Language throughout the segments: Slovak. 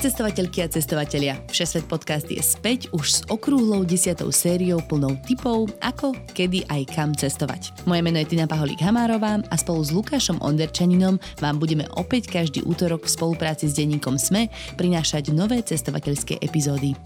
Cestovateľky a cestovatelia. Všesvet podcast je späť už s okrúhlou desiatou sériou plnou typov, ako, kedy aj kam cestovať. Moje meno je Tina Paholík Hamárová a spolu s Lukášom Onderčaninom vám budeme opäť každý útorok v spolupráci s denníkom SME prinášať nové cestovateľské epizódy.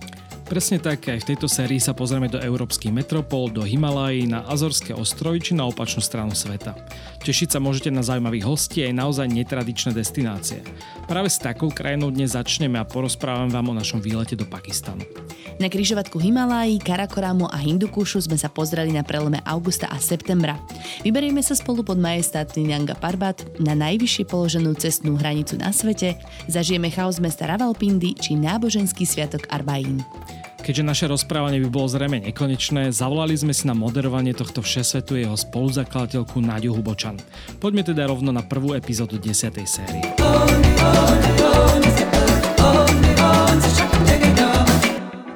Presne tak, aj v tejto sérii sa pozrieme do európskych metropol, do Himalají, na Azorské ostrovy či na opačnú stranu sveta. Tešiť sa môžete na zaujímavých hostí aj naozaj netradičné destinácie. Práve s takou krajinou dnes začneme a porozprávam vám o našom výlete do Pakistanu. Na križovatku Himalají, Karakoramu a Hindukušu sme sa pozreli na prelome augusta a septembra. Vyberieme sa spolu pod majestátny Nanga Parbat na najvyššie položenú cestnú hranicu na svete, zažijeme chaos mesta Ravalpindi či náboženský sviatok Arbaín. Keďže naše rozprávanie by bolo zrejme nekonečné, zavolali sme si na moderovanie tohto všesvetu jeho spoluzakladateľku Náďu Hubočan. Poďme teda rovno na prvú epizódu 10. série.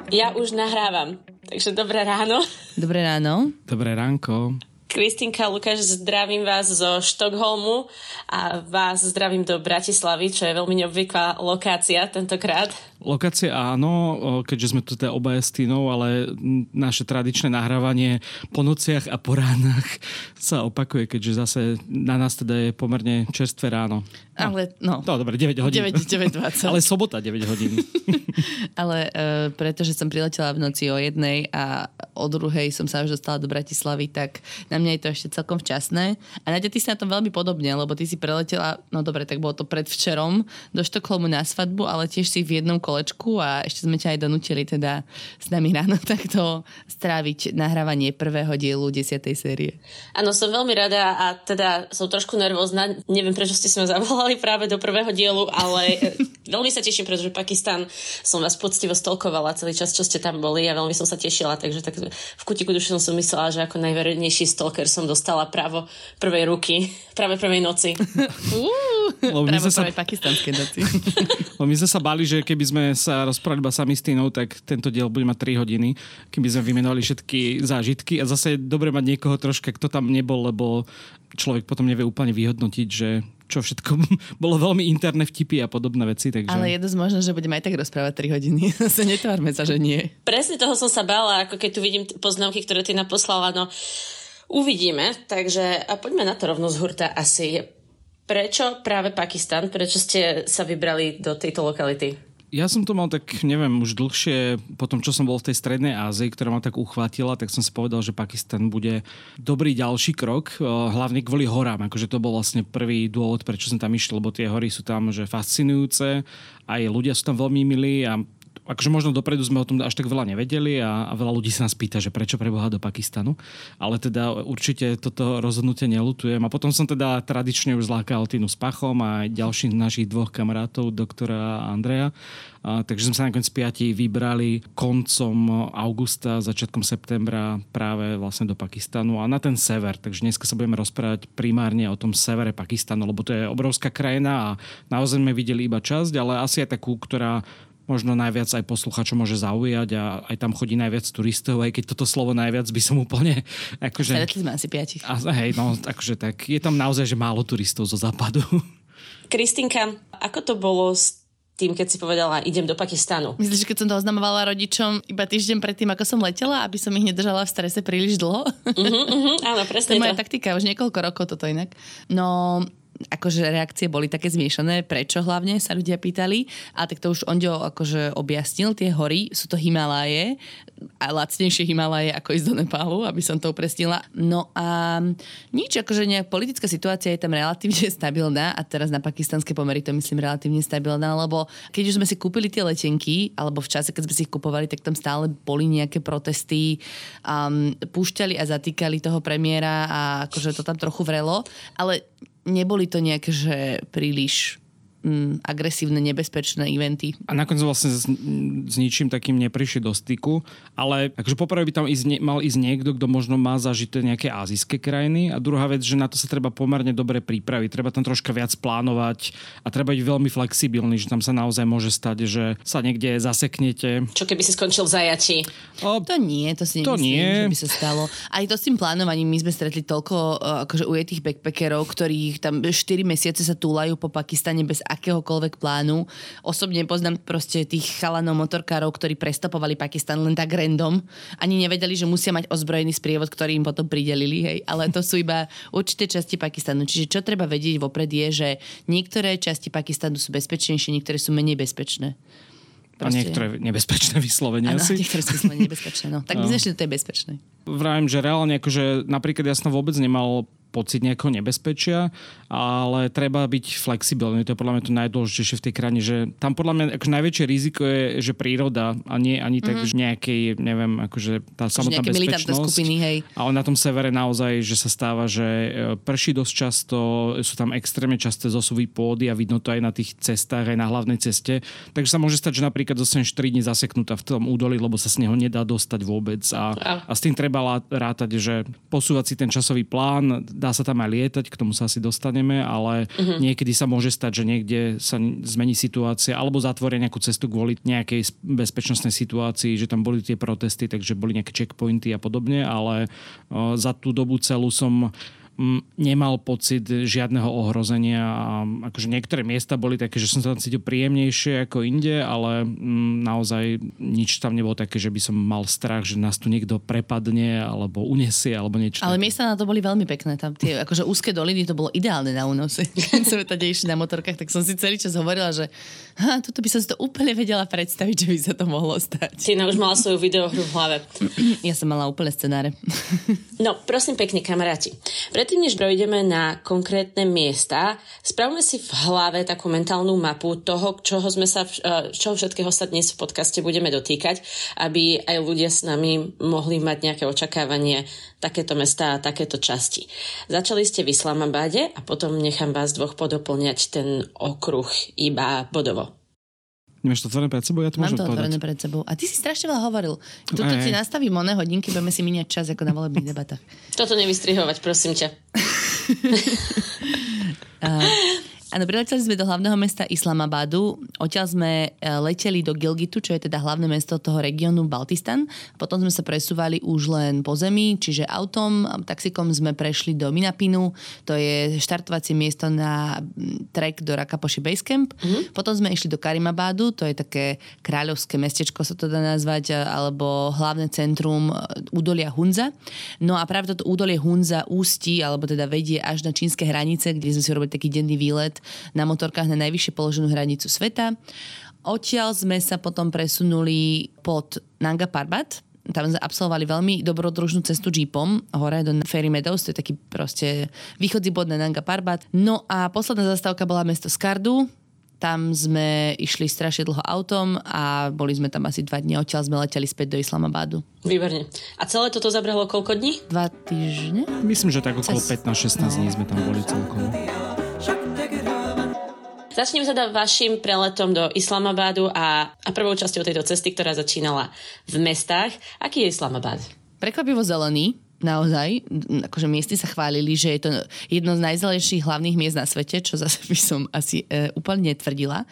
Ja už nahrávam, takže dobré ráno. Dobré ráno. Dobré ránko. Kristinka Lukáš, zdravím vás zo Štokholmu a vás zdravím do Bratislavy, čo je veľmi neobvyklá lokácia tentokrát. Lokácie áno, keďže sme tu teda obaja s Tínou, ale naše tradičné nahrávanie po nociach a po ránach sa opakuje, keďže zase na nás teda je pomerne čerstvé ráno. No, ale no. No dobre, 9 hodín. 9, 9 20. ale sobota 9 hodín. ale uh, pretože som priletela v noci o jednej a o druhej som sa už dostala do Bratislavy, tak na mňa je to ešte celkom včasné. A Nadia, ty si na tom veľmi podobne, lebo ty si preletela, no dobre, tak bolo to predvčerom do Štokholmu na svadbu, ale tiež si v jednom kolečku a ešte sme ťa aj donútili teda s nami ráno takto stráviť nahrávanie prvého dielu 10. série. Áno, som veľmi rada a teda som trošku nervózna. Neviem, prečo ste si ma zavolali práve do prvého dielu, ale veľmi sa teším, pretože Pakistan som vás poctivo stolkovala celý čas, čo ste tam boli a veľmi som sa tešila, takže tak v kutiku duši som si myslela, že ako najverejnejší stalker som dostala právo prvej ruky, práve prvej noci. Práve sa... prvej pakistanskej noci. my sme sa bali, že keby sme sme sa rozprávali iba sami s Tínou, tak tento diel bude mať 3 hodiny, keby sme vymenovali všetky zážitky a zase je dobre mať niekoho troška, kto tam nebol, lebo človek potom nevie úplne vyhodnotiť, že čo všetko bolo veľmi interné vtipy a podobné veci. Takže... Ale je dosť možné, že budeme aj tak rozprávať 3 hodiny. Zase netvárme sa, že nie. Presne toho som sa bála, ako keď tu vidím poznámky, ktoré ty naposlala. No, uvidíme, takže a poďme na to rovno z hurta asi. Prečo práve Pakistan? Prečo ste sa vybrali do tejto lokality? Ja som to mal tak, neviem, už dlhšie, po tom, čo som bol v tej strednej Ázii, ktorá ma tak uchvátila, tak som si povedal, že Pakistan bude dobrý ďalší krok, eh, hlavne kvôli horám. Akože to bol vlastne prvý dôvod, prečo som tam išiel, lebo tie hory sú tam že fascinujúce, aj ľudia sú tam veľmi milí a akože možno dopredu sme o tom až tak veľa nevedeli a, a veľa ľudí sa nás pýta, že prečo preboha do Pakistanu. Ale teda určite toto rozhodnutie nelutujem. A potom som teda tradične už zlákal Tinu s Pachom a ďalších našich dvoch kamarátov, doktora a Andreja. A, takže sme sa nakoniec piati vybrali koncom augusta, začiatkom septembra práve vlastne do Pakistanu a na ten sever. Takže dneska sa budeme rozprávať primárne o tom severe Pakistanu, lebo to je obrovská krajina a naozaj sme videli iba časť, ale asi aj takú, ktorá možno najviac aj posluchačov môže zaujať a aj tam chodí najviac turistov, aj keď toto slovo najviac by som úplne... Akože, Stretli sme asi piatich. A, hej, no, akože tak, je tam naozaj, že málo turistov zo západu. Kristinka, ako to bolo s tým, keď si povedala, idem do Pakistanu. Myslíš, že keď som to oznamovala rodičom iba týždeň predtým, ako som letela, aby som ich nedržala v strese príliš dlho? Uh-huh, uh-huh, áno, presne to je moja taktika, už niekoľko rokov toto inak. No, akože reakcie boli také zmiešané, prečo hlavne sa ľudia pýtali. A tak to už Ondio akože objasnil, tie hory sú to Himaláje, a lacnejšie Himaláje ako ísť do Nepálu, aby som to upresnila. No a nič, akože nejak politická situácia je tam relatívne stabilná a teraz na pakistanské pomery to myslím relatívne stabilná, lebo keď už sme si kúpili tie letenky, alebo v čase, keď sme si ich kupovali, tak tam stále boli nejaké protesty, um, púšťali a zatýkali toho premiéra a akože to tam trochu vrelo, ale neboli to nejaké, že príliš mm, agresívne, nebezpečné eventy. A nakoniec vlastne s, s ničím takým neprišli do styku, ale akože poprvé by tam ísť, mal ísť niekto, kto možno má zažité nejaké azijské krajiny a druhá vec, že na to sa treba pomerne dobre pripraviť, treba tam troška viac plánovať a treba byť veľmi flexibilný, že tam sa naozaj môže stať, že sa niekde zaseknete. Čo keby si skončil v zajati? O, To nie, to si To nemyslím, nie. že by sa stalo. Aj to s tým plánovaním, my sme stretli toľko uh, akože ujetých backpackerov, ktorých tam 4 mesiace sa túlajú po Pakistane bez akéhokoľvek plánu. Osobne poznám proste tých chalanov motorkárov, ktorí prestopovali Pakistan len tak random. Ani nevedeli, že musia mať ozbrojený sprievod, ktorý im potom pridelili, hej. Ale to sú iba určité časti Pakistanu. Čiže čo treba vedieť vopred je, že niektoré časti Pakistanu sú bezpečnejšie, niektoré sú menej bezpečné. a niektoré nebezpečné vyslovenia Áno, si. niektoré sú nebezpečné. No. Tak my sme šli do tej bezpečnej. Vravím, že reálne akože napríklad ja som vôbec nemal pocit nejakého nebezpečia, ale treba byť flexibilný. To je podľa mňa to najdôležitejšie v tej krajine, že tam podľa mňa akože najväčšie riziko je, že príroda a nie ani tak, že nejakej, neviem, akože tá samotná nejaké militantné bezpečnosť. skupiny, hej. Ale na tom severe naozaj, že sa stáva, že e, prší dosť často, sú tam extrémne časté zosuvy pôdy a vidno to aj na tých cestách, aj na hlavnej ceste. Takže sa môže stať, že napríklad dostaneš 3 dní zaseknutá v tom údolí, lebo sa z neho nedá dostať vôbec. A, a s tým treba rátať, že posúvať si ten časový plán, dá sa tam aj lietať, k tomu sa asi dostaneme, ale Mhm. niekedy sa môže stať, že niekde sa zmení situácia alebo zatvoria nejakú cestu kvôli nejakej bezpečnostnej situácii, že tam boli tie protesty, takže boli nejaké checkpointy a podobne, ale za tú dobu celú som nemal pocit žiadneho ohrozenia a akože niektoré miesta boli také, že som sa tam cítil príjemnejšie ako inde, ale naozaj nič tam nebolo také, že by som mal strach, že nás tu niekto prepadne alebo unesie alebo niečo. Ale také. miesta na to boli veľmi pekné. Tam tie akože úzke doliny, to bolo ideálne na únose. Keď sme tady išli na motorkách, tak som si celý čas hovorila, že ha, toto by som si to úplne vedela predstaviť, že by sa to mohlo stať. Tina už mala svoju videohru v hlave. Ja som mala úplne scenáre. No, prosím pekne, kamaráti. Predtým, než prejdeme na konkrétne miesta, spravme si v hlave takú mentálnu mapu toho, čoho, sme sa, eh, čoho všetkého sa dnes v podcaste budeme dotýkať, aby aj ľudia s nami mohli mať nejaké očakávanie takéto mesta a takéto časti. Začali ste v Islamabade a potom nechám vás dvoch podoplňať ten okruh iba bodovo. Nemáš to otvorené pred sebou? Ja to Mám môžem to povedať. otvorené pred sebou. A ty si strašne veľa hovoril. Tuto Aj, ti nastavím oné hodinky, budeme si míňať čas ako na volebných debatách. Toto nevystrihovať, prosím ťa. Áno, prileteli sme do hlavného mesta Islamabadu. Odtiaľ sme e, leteli do Gilgitu, čo je teda hlavné mesto toho regiónu Baltistan. Potom sme sa presúvali už len po zemi, čiže autom, taxikom sme prešli do Minapinu. To je štartovacie miesto na trek do Rakapoši Basecamp. Mm-hmm. Potom sme išli do Karimabadu, to je také kráľovské mestečko sa to dá nazvať, e, alebo hlavné centrum e, údolia Hunza. No a práve toto údolie Hunza ústí, alebo teda vedie až na čínske hranice, kde sme si robili taký denný výlet na motorkách na najvyššie položenú hranicu sveta. Odtiaľ sme sa potom presunuli pod Nanga Parbat, tam sme absolvovali veľmi dobrodružnú cestu jeepom hore do Fairy Meadows, to je taký proste východzí bod na Nanga Parbat. No a posledná zastávka bola mesto Skardu, tam sme išli strašne dlho autom a boli sme tam asi dva dní. Odtiaľ sme leteli späť do Islamabadu. Výborne. A celé toto zabralo koľko dní? Dva týždne? Myslím, že tak okolo Cez- 15-16 dní sme tam boli celkovo. Začnem teda vašim preletom do Islamabadu a, a prvou časťou tejto cesty, ktorá začínala v mestách. Aký je Islamabad? Prekvapivo zelený, naozaj. Akože miestni sa chválili, že je to jedno z najzelenších hlavných miest na svete, čo zase by som asi e, úplne netvrdila.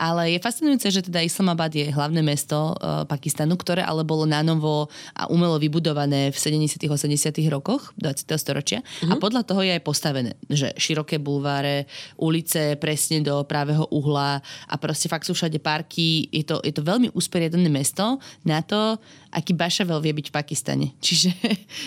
Ale je fascinujúce, že teda Islamabad je hlavné mesto e, Pakistanu, ktoré ale bolo nanovo a umelo vybudované v 70. 80. rokoch 20. storočia. A podľa toho je aj postavené, že široké bulváre, ulice presne do právého uhla a proste fakt sú všade parky. Je to, je to veľmi usporiadané mesto na to, aký bašavel vie byť v Pakistane. Čiže,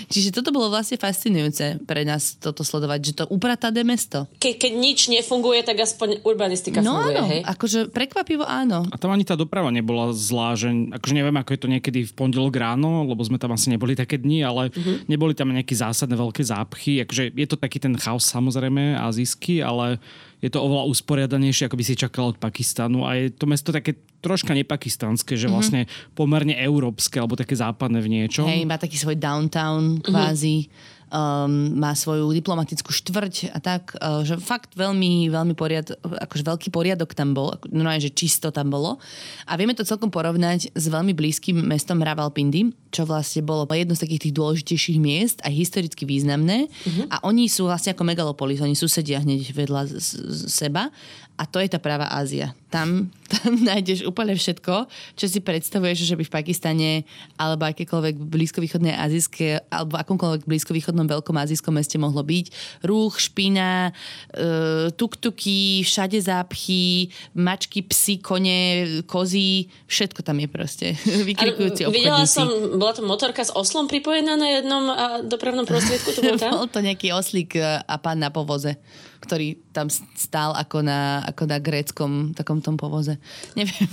čiže toto bolo vlastne fascinujúce pre nás toto sledovať, že to upratané mesto. Ke, keď nič nefunguje, tak aspoň urbanistika No funguje, áno, hej? akože prekvapivo áno. A tam ani tá doprava nebola zlá, že akože neviem, ako je to niekedy v pondelok ráno, lebo sme tam asi neboli také dni, ale uh-huh. neboli tam nejaké zásadné veľké zápchy. Akože je to taký ten chaos samozrejme azijský, ale je to oveľa usporiadanejšie, ako by si čakal od Pakistanu a je to mesto také troška nepakistanské, že vlastne pomerne európske alebo také západné v niečom. Hej, má taký svoj downtown kvázi. Um, má svoju diplomatickú štvrť a tak, uh, že fakt veľmi, veľmi poriad, akože veľký poriadok tam bol, no že čisto tam bolo. A vieme to celkom porovnať s veľmi blízkym mestom Ravalpindi, čo vlastne bolo jedno z takých tých dôležitejších miest, aj historicky významné. Uh-huh. A oni sú vlastne ako megalopolis, oni susedia hneď vedľa z, z seba a to je tá práva Ázia. Tam, tam nájdeš úplne všetko, čo si predstavuješ, že by v Pakistane alebo akékoľvek blízkovýchodnej azijské alebo akomkoľvek blízkovýchodnom veľkom azijskom meste mohlo byť. Rúch, špina, e, tuktuky, všade zápchy, mačky, psy, kone, kozy, všetko tam je proste. Vykrikujúci obchodníci. Videla som, bola to motorka s oslom pripojená na jednom dopravnom prostriedku? To bol, bol to nejaký oslík a pán na povoze ktorý tam stál ako na, ako na gréckom takom tom povoze. Neviem.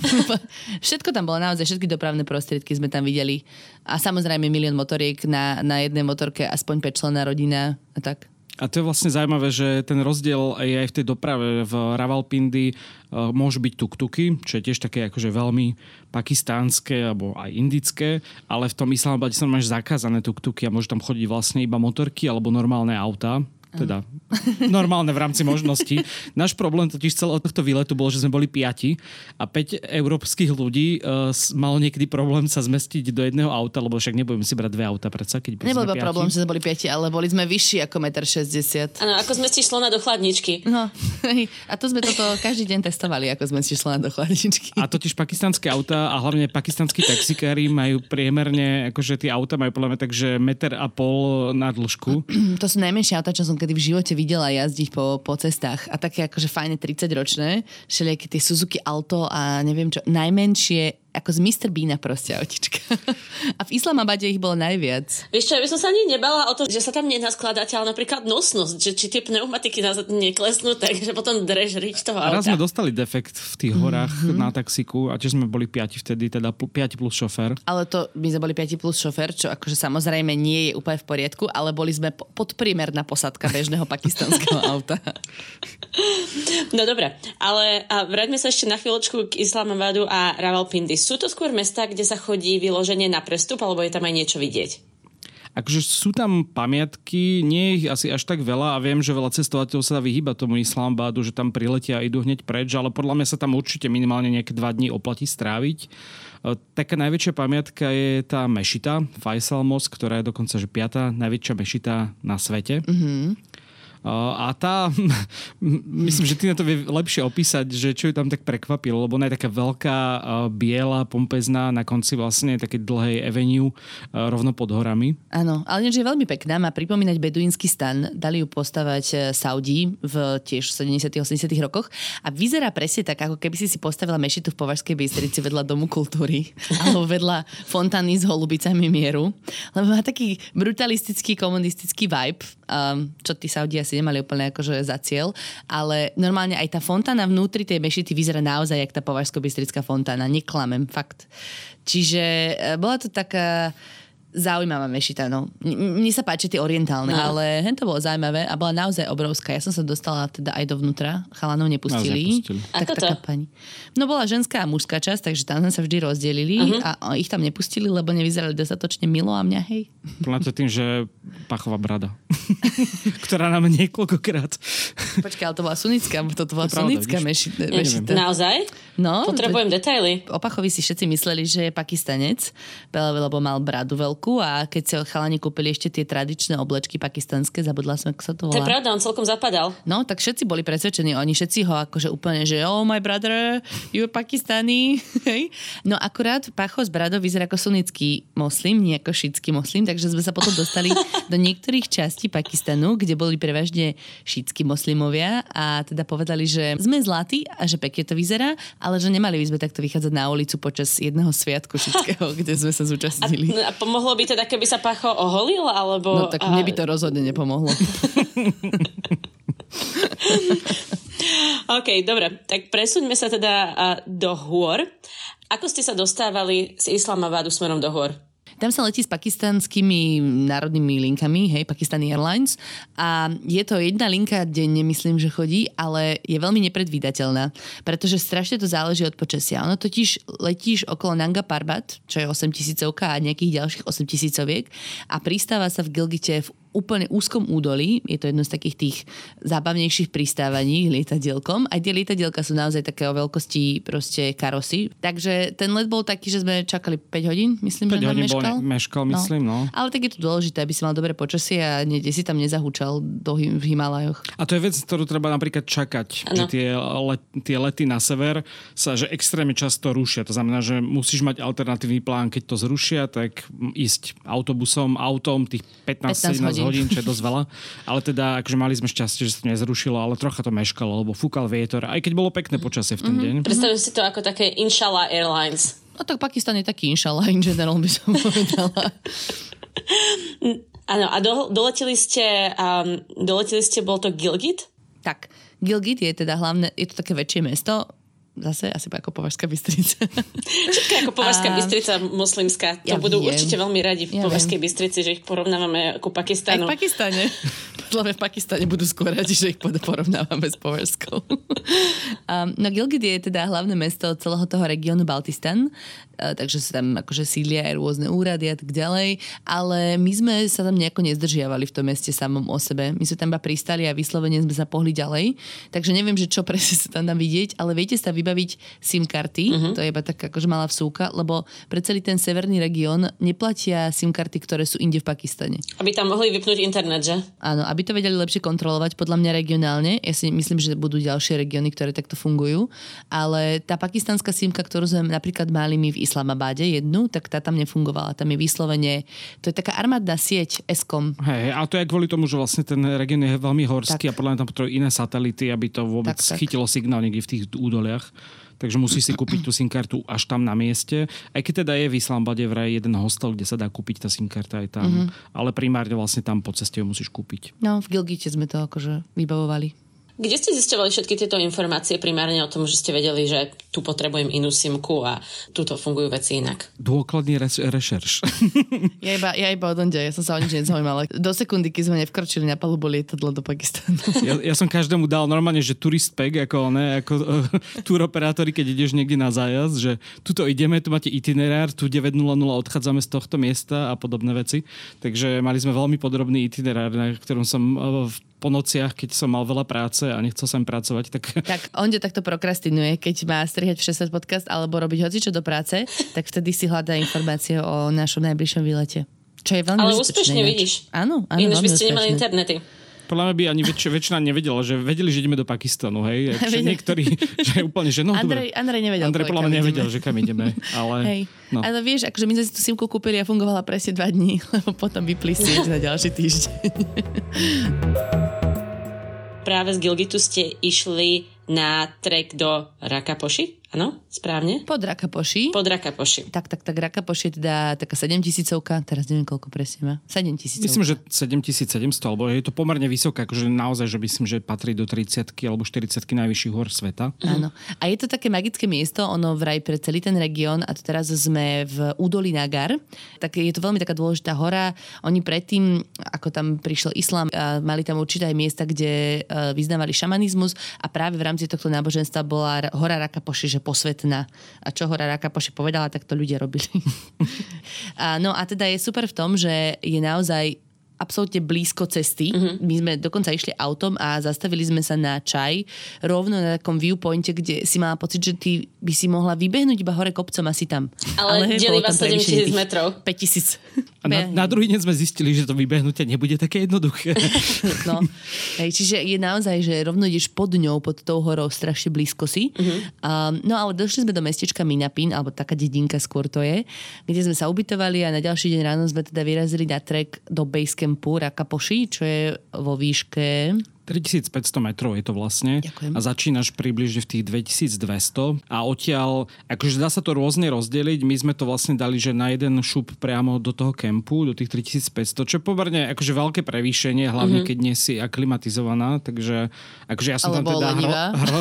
Všetko tam bolo naozaj, všetky dopravné prostriedky sme tam videli. A samozrejme milión motoriek na, na jednej motorke, aspoň 5 rodina a tak. A to je vlastne zaujímavé, že ten rozdiel je aj v tej doprave. V Ravalpindi uh, môžu byť tuktuky, čo je tiež také akože veľmi pakistánske alebo aj indické, ale v tom Islamabade sa máš zakázané tuktuky a môžu tam chodiť vlastne iba motorky alebo normálne auta teda normálne v rámci možností. Náš problém totiž celého tohto výletu bol, že sme boli piati a 5 európskych ľudí uh, malo niekedy problém sa zmestiť do jedného auta, lebo však nebudeme si brať dve auta predsa, keď Nebol iba problém, že sme boli piati, ale boli sme vyšší ako 1,60 m. Áno, ako zmestíš slona do chladničky. No, a to sme toto každý deň testovali, ako zmestíš slona do chladničky. A totiž pakistanské auta a hlavne pakistanskí taxikári majú priemerne, akože tie auta majú podľa mňa takže meter a pol na dĺžku. to sú najmenšie auta, čo som kedy v živote videla jazdiť po, po cestách. A také akože fajne 30-ročné, všelijaké tie Suzuki Alto a neviem čo, najmenšie ako z Mr. Beana proste autička. A v Islamabade ich bolo najviac. Vieš čo, ja by som sa ani nebala o to, že sa tam nenaskladáte, ale napríklad nosnosť, že či tie pneumatiky nás neklesnú, takže potom drž rič toho auta. Raz sme dostali defekt v tých horách mm-hmm. na taxiku a tiež sme boli piati vtedy, teda piati plus šofér. Ale to, my sme boli piati plus šofér, čo akože samozrejme nie je úplne v poriadku, ale boli sme podpriemerná posadka bežného pakistanského auta. No dobre, ale a vráťme sa ešte na chvíľočku k Islamabadu a Rawalpindi sú to skôr mesta, kde sa chodí vyloženie na prestup, alebo je tam aj niečo vidieť? Akože sú tam pamiatky, nie je ich asi až tak veľa a viem, že veľa cestovateľov sa vyhýba tomu Islamabadu, že tam priletia a idú hneď preč, ale podľa mňa sa tam určite minimálne nejaké dva dní oplatí stráviť. E, taká najväčšia pamiatka je tá mešita, Faisal Mosque, ktorá je dokonca že piata najväčšia mešita na svete. Mm-hmm. A tá, myslím, že ty na to vie lepšie opísať, že čo ju tam tak prekvapilo, lebo ona je taká veľká, biela, pompezná, na konci vlastne také dlhej avenue rovno pod horami. Áno, ale je veľmi pekná, má pripomínať beduínsky stan. Dali ju postavať e, Saudí v tiež 70 80 rokoch a vyzerá presne tak, ako keby si si postavila mešitu v Považskej Bystrici vedľa Domu kultúry alebo vedľa fontány s holubicami mieru, lebo má taký brutalistický komunistický vibe, um, čo tí Saudi asi nemali úplne akože za cieľ, ale normálne aj tá fontána vnútri tej mešity vyzerá naozaj jak tá považsko-bystrická fontána, neklamem, fakt. Čiže e, bola to taká zaujímavá mešita. No. Mne sa páči tie orientálne, no. ale hen to bolo zaujímavé a bola naozaj obrovská. Ja som sa dostala teda aj dovnútra, chalanov nepustili. Tak, Ako to? pani. No bola ženská a mužská časť, takže tam sme sa vždy rozdelili uh-huh. a ich tam nepustili, lebo nevyzerali dostatočne milo a mňa hej. Plnáte tým, že pachová brada, ktorá nám niekoľkokrát. Počkaj, ale to bola sunická, to bola to sunická mešita. Naozaj? No. Potrebujem detaily. Opachovi si všetci mysleli, že je pakistanec, lebo mal bradu veľkú modelku a keď si chalani kúpili ešte tie tradičné oblečky pakistanské, zabudla som, ako sa to volá. To je pravda, on celkom zapadal. No, tak všetci boli presvedčení, oni všetci ho akože úplne, že oh my brother, you Pakistani. no akurát Pacho z Bradov vyzerá ako sunnický moslim, nie ako šítský moslim, takže sme sa potom dostali do niektorých častí Pakistanu, kde boli prevažne šítskí moslimovia a teda povedali, že sme zlatí a že pekne to vyzerá, ale že nemali by sme takto vychádzať na ulicu počas jedného sviatku šítského, kde sme sa zúčastnili. A, a pomohlo by teda, keby sa Pacho oholil, alebo... No tak mne by to rozhodne nepomohlo. OK, dobre. Tak presuňme sa teda do hôr. Ako ste sa dostávali z Islamabadu smerom do hôr? Tam sa letí s pakistanskými národnými linkami, hej, Pakistan Airlines a je to jedna linka denne, myslím, že chodí, ale je veľmi nepredvídateľná, pretože strašne to záleží od počasia. Ono totiž letíš okolo Nanga Parbat, čo je 8 tisícovka a nejakých ďalších 8 tisícoviek a pristáva sa v Gilgite v úplne úzkom údolí, je to jedno z takých tých zábavnejších pristávaní lietadielkom. Aj tie lietadielka sú naozaj také o veľkosti proste karosy. Takže ten let bol taký, že sme čakali 5 hodín, myslím, 5 že hodín meškal. bol, meškal, myslím, no. Ale tak je to dôležité, aby si mal dobré počasie a niekde si tam nezahúčal do v Himalajoch. A to je vec, ktorú treba napríklad čakať, Ano. že tie, let, tie lety na sever sa že extrémne často rušia. To znamená, že musíš mať alternatívny plán, keď to zrušia, tak ísť autobusom, autom tých 15-17 hodín. Hodín, čo je dosť veľa. Ale teda, akože mali sme šťastie, že sa to nezrušilo, ale trocha to meškalo, lebo fúkal vietor, aj keď bolo pekné počasie v ten deň. Predstavím si to ako také Inshallah Airlines. No tak Pakistan je taký inšala in general, by som povedala. Áno, a do, doleteli ste, um, doleteli ste, bol to Gilgit? tak, Gilgit je teda hlavné, je to také väčšie mesto, zase asi ako Považská Bystrica. Všetko ako Považská A- Bystrica muslimská. To Ja budú viem. určite veľmi radi v Ja Považskej Bystrici, že ich porovnávame ako Aj Pakistanu. v Pakistane. Podľa mňa v Pakistane budú skôr radi, že ich porovnávame s Považskou. um, no Gilgit je teda hlavné mesto celého toho regiónu Baltistan, takže sa tam akože sídlia aj rôzne úrady a tak ďalej, ale my sme sa tam nejako nezdržiavali v tom meste samom o sebe. My sme tam iba pristali a vyslovene sme sa pohli ďalej, takže neviem, že čo presne sa tam dá vidieť, ale viete sa vybaviť SIM karty, uh-huh. to je iba taká akože malá vsúka, lebo pre celý ten severný región neplatia SIM karty, ktoré sú inde v Pakistane. Aby tam mohli vypnúť internet, že? Áno, aby to vedeli lepšie kontrolovať, podľa mňa regionálne. Ja si myslím, že budú ďalšie regióny, ktoré takto fungujú. Ale tá pakistanská símka, ktorú sme napríklad mali my v Islamabade jednu, tak tá tam nefungovala. Tam je vyslovene, to je taká armádna sieť ESCOM. Hej, a to je kvôli tomu, že vlastne ten región je veľmi horský Tak. a podľa mňa tam potrebujú iné satelity, aby to vôbec Tak, tak. chytilo signál niekde v tých údoliach. Takže musíš si kúpiť tú SIM kartu až tam na mieste. Aj keď teda je v Islambade vraj jeden hostel, kde sa dá kúpiť tá SIM karta aj tam. Mm-hmm. Ale primárne vlastne tam po ceste ju musíš kúpiť. No, v Gilgite sme to akože vybavovali. Kde ste zistovali všetky tieto informácie primárne o tom, že ste vedeli, že tu potrebujem inú simku a tuto fungujú veci inak? Dôkladný res- rešerš. Ja iba, ja iba od onde, ja som sa o nič nezaujímala. Do sekundy, keď sme nevkročili na palubu lietadla do Pakistanu. Ja, ja som každému dal normálne, že turist pack, ako, ne, ako uh, tour operátori, keď ideš niekde na zájazd, že tuto ideme, tu máte itinerár, tu 9.00 odchádzame z tohto miesta a podobné veci. Takže mali sme veľmi podrobný itinerár, na ktorom som uh, v po nociach, keď som mal veľa práce a nechcel som pracovať, tak Tak Onde takto prokrastinuje, keď má strihať v 60 podcast alebo robiť hocičo do práce, tak vtedy si hľadá informácie o našom najbližšom výlete. Čo je veľmi Ale úspešne ináč. vidíš. Áno, áno, Ináč by ste nemali internety. podľa mňa by ani väč- väčšina nevedela, že vedeli, že ideme do Pakistanu, hej? Že niektorí, že úplne, že no Andrej, dobre. Andrej nevedel. Andrej podľa mňa ideme. nevedel, že kam ideme, ale... Hej. No. Ale vieš, akože my sme si tú simku kúpili a fungovala presne dva dní, lebo potom vypli na ďalší týždeň. Práve z Gilgitu ste išli na trek do Rakapoši, áno? Správne? Pod Rakapoši. Pod Rakapoši. Tak, tak, tak, Rakapoši je teda taká 7 tisícovka, teraz neviem koľko presne má. 7 tisícovka. Myslím, že 7700, alebo je to pomerne vysoké, akože naozaj, že myslím, že patrí do 30 alebo 40 najvyšších hor sveta. Áno. A je to také magické miesto, ono vraj pre celý ten región a to teraz sme v údolí Nagar. Tak je to veľmi taká dôležitá hora. Oni predtým, ako tam prišiel islám, mali tam určité aj miesta, kde e, vyznávali šamanizmus a práve v rámci tohto náboženstva bola ra- hora Rakapoši, že posvetná. A čo hora Rakapoši povedala, tak to ľudia robili. a, no a teda je super v tom, že je naozaj absolútne blízko cesty. Uh-huh. My sme dokonca išli autom a zastavili sme sa na čaj rovno na takom viewpointe, kde si mala pocit, že ty by si mohla vybehnúť iba hore kopcom asi tam. Ale delí bolo vás tam 7 prevýšenie tisíc tých metrov. 5 tisíc. A na, na druhý deň sme zistili, že to vybehnutie nebude také jednoduché. No, hej, čiže je naozaj, že rovno ideš pod ňou, pod tou horou, strašne blízko si. Uh-huh. Um, no ale došli sme do mestečka Minapin, alebo taká dedinka skôr to je, kde sme sa ubytovali a na ďalší deň ráno sme teda vyrazili na trek do Basecampu Rakapoši, čo je vo výške 3500 metrov je to vlastne Ďakujem. a začínaš približne v tých 2200 a odtiaľ, akože dá sa to rôzne rozdeliť, my sme to vlastne dali, že na jeden šup priamo do toho kempu, do tých 3500, čo je pomerne akože veľké prevýšenie, hlavne mm-hmm. keď nie si aklimatizovaná, takže akože ja som Alebo tam teda lenivá. hro,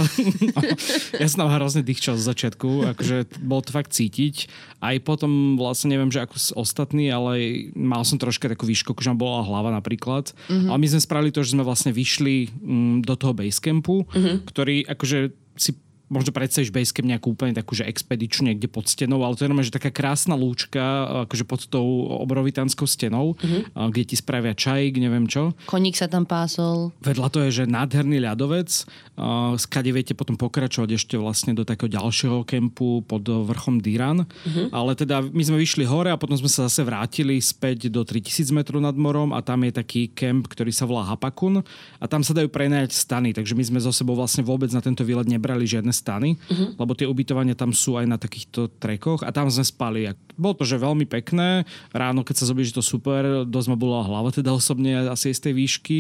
ja som tam hrozne dýchčal z začiatku, akože bolo to fakt cítiť. Aj potom vlastne neviem, že ako ostatní, ale mal som troška takú výšku, že ma bola hlava napríklad. Mm-hmm. Ale my sme spravili to, že sme vlastne vyšli mm, do toho basecampu, mm-hmm. ktorý akože si možno predstavíš Basecamp nejakú úplne takú, že expedičnú niekde pod stenou, ale to je normálne, že taká krásna lúčka akože pod tou obrovitánskou stenou, uh-huh. kde ti spravia čajík, neviem čo. Koník sa tam pásol. Vedľa to je, že nádherný ľadovec, skade viete potom pokračovať ešte vlastne do takého ďalšieho kempu pod vrchom Diran. Uh-huh. Ale teda my sme vyšli hore a potom sme sa zase vrátili späť do 3000 metrov nad morom a tam je taký kemp, ktorý sa volá Hapakun a tam sa dajú prenajať stany, takže my sme zo sebou vlastne vôbec na tento výlet nebrali žiadne stany, uh-huh. lebo tie ubytovania tam sú aj na takýchto trekoch a tam sme spali. Bolo to, že veľmi pekné, ráno keď sa zobíš, to super, dosť ma bola hlava teda osobne asi z tej výšky,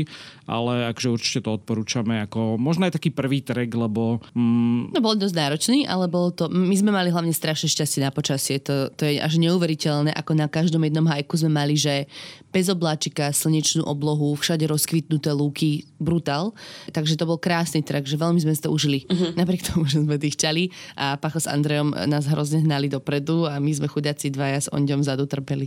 ale akože určite to odporúčame ako možno aj taký prvý trek, lebo... Mm... No bol dosť náročný, ale bolo to... My sme mali hlavne strašne šťastie na počasie. To, to je až neuveriteľné, ako na každom jednom hajku sme mali, že bez obláčika, slnečnú oblohu, všade rozkvitnuté lúky, brutál. Takže to bol krásny trek, že veľmi sme si to užili. Uh-huh. Napriek tomu, že sme tých čali a Pacho s Andrejom nás hrozne hnali dopredu a my sme chudáci dvaja s Ondom zadu trpeli.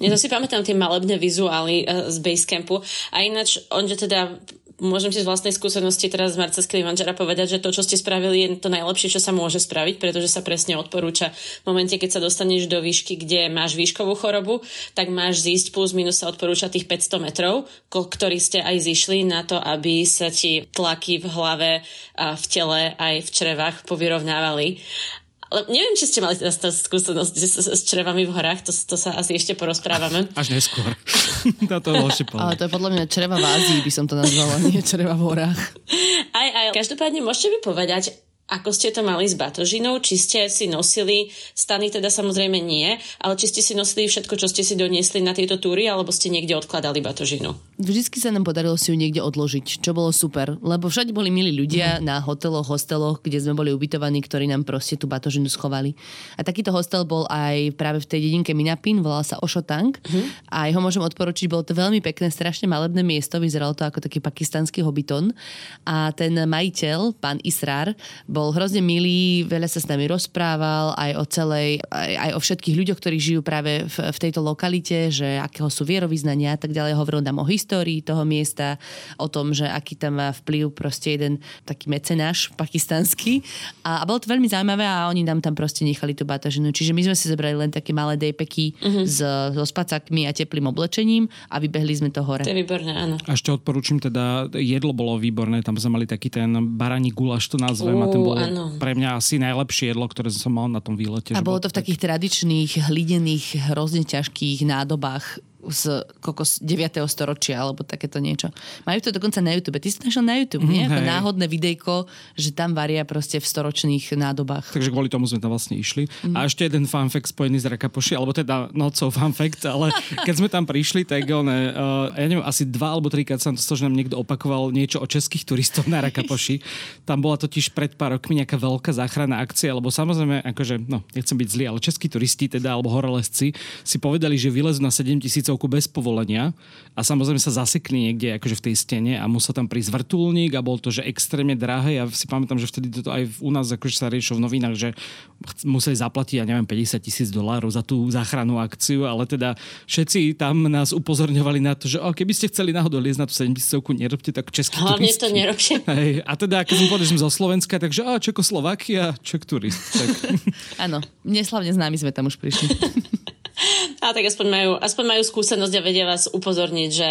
Ja to si pamätám tie malebné vizuály uh, z Basecampu a ináč Onde teda môžem si z vlastnej skúsenosti teraz z Marca Kilimanjara povedať, že to, čo ste spravili, je to najlepšie, čo sa môže spraviť, pretože sa presne odporúča v momente, keď sa dostaneš do výšky, kde máš výškovú chorobu, tak máš zísť plus minus sa odporúča tých 500 metrov, ktorí ste aj zišli na to, aby sa ti tlaky v hlave, a v tele aj v črevách povyrovnávali. Ale neviem, či ste mali teda skúsenosť s, s črevami v horách, to, to sa asi ešte porozprávame. Až neskôr. to Ale to je podľa mňa čreva v Ázii, by som to nazvala, nie čreva v horách. Aj, aj. Každopádne môžete mi povedať, ako ste to mali s batožinou, či ste si nosili, stany teda samozrejme nie, ale či ste si nosili všetko, čo ste si doniesli na tieto túry, alebo ste niekde odkladali batožinu? Vždycky sa nám podarilo si ju niekde odložiť, čo bolo super, lebo všade boli milí ľudia mm. na hoteloch, hosteloch, kde sme boli ubytovaní, ktorí nám proste tú batožinu schovali. A takýto hostel bol aj práve v tej dedinke Minapin, volal sa Ošotang mm. a jeho môžem odporučiť, bolo to veľmi pekné, strašne malebné miesto, vyzeralo to ako taký pakistanský hobbiton a ten majiteľ, pán Israr, bol hrozne milý, veľa sa s nami rozprával aj o celej, aj, aj o všetkých ľuďoch, ktorí žijú práve v, v tejto lokalite, že akého sú vierovýznania a tak ďalej. Hovoril nám o histórii toho miesta, o tom, že aký tam má vplyv proste jeden taký mecenáš pakistanský. A, a bolo to veľmi zaujímavé a oni nám tam proste nechali tú batažinu. Čiže my sme si zobrali len také malé dejpeky uh-huh. s, so spacakmi a teplým oblečením a vybehli sme to hore. To je výborné, áno. A ešte odporúčam teda, jedlo bolo výborné, tam sme mali taký ten baraní gulaš, to nazvem, uh, a ten bol bolo ano. pre mňa asi najlepšie jedlo, ktoré som mal na tom výlete. A bolo to v takých tradičných, hlidených, hrozne ťažkých nádobách z kokos 9. storočia alebo takéto niečo. Majú to dokonca na YouTube. Ty si to našiel na YouTube, nie? Mm, náhodné videjko, že tam varia proste v storočných nádobách. Takže kvôli tomu sme tam vlastne išli. Mm. A ešte jeden fun fact spojený s Rakapoši, alebo teda nocou fun fact, ale keď sme tam prišli, tak one, uh, ja neviem, asi dva alebo trikrát som to že nám niekto opakoval niečo o českých turistov na Rakapoši. Tam bola totiž pred pár rokmi nejaká veľká záchranná akcia, lebo samozrejme, akože, no, nechcem byť zlý, ale českí turisti teda, alebo horolezci si povedali, že vylezú na 7000 tisícovku bez povolenia a samozrejme sa zasekli niekde akože v tej stene a musel tam prísť vrtulník a bol to, že extrémne drahé. Ja si pamätám, že vtedy to aj u nás akože sa riešilo v novinách, že museli zaplatiť, ja neviem, 50 tisíc dolárov za tú záchrannú akciu, ale teda všetci tam nás upozorňovali na to, že oh, keby ste chceli náhodou liesť na tú 7 tisícovku, nerobte tak český Hlavne turisti. to nerobte. Hej, a teda, keď som povedal, že som zo Slovenska, takže oh, Čekoslovakia, Ček turist. Áno, neslavne známi sme tam už prišli. A tak aspoň majú, aspoň majú skúsenosť a vedia vás upozorniť, že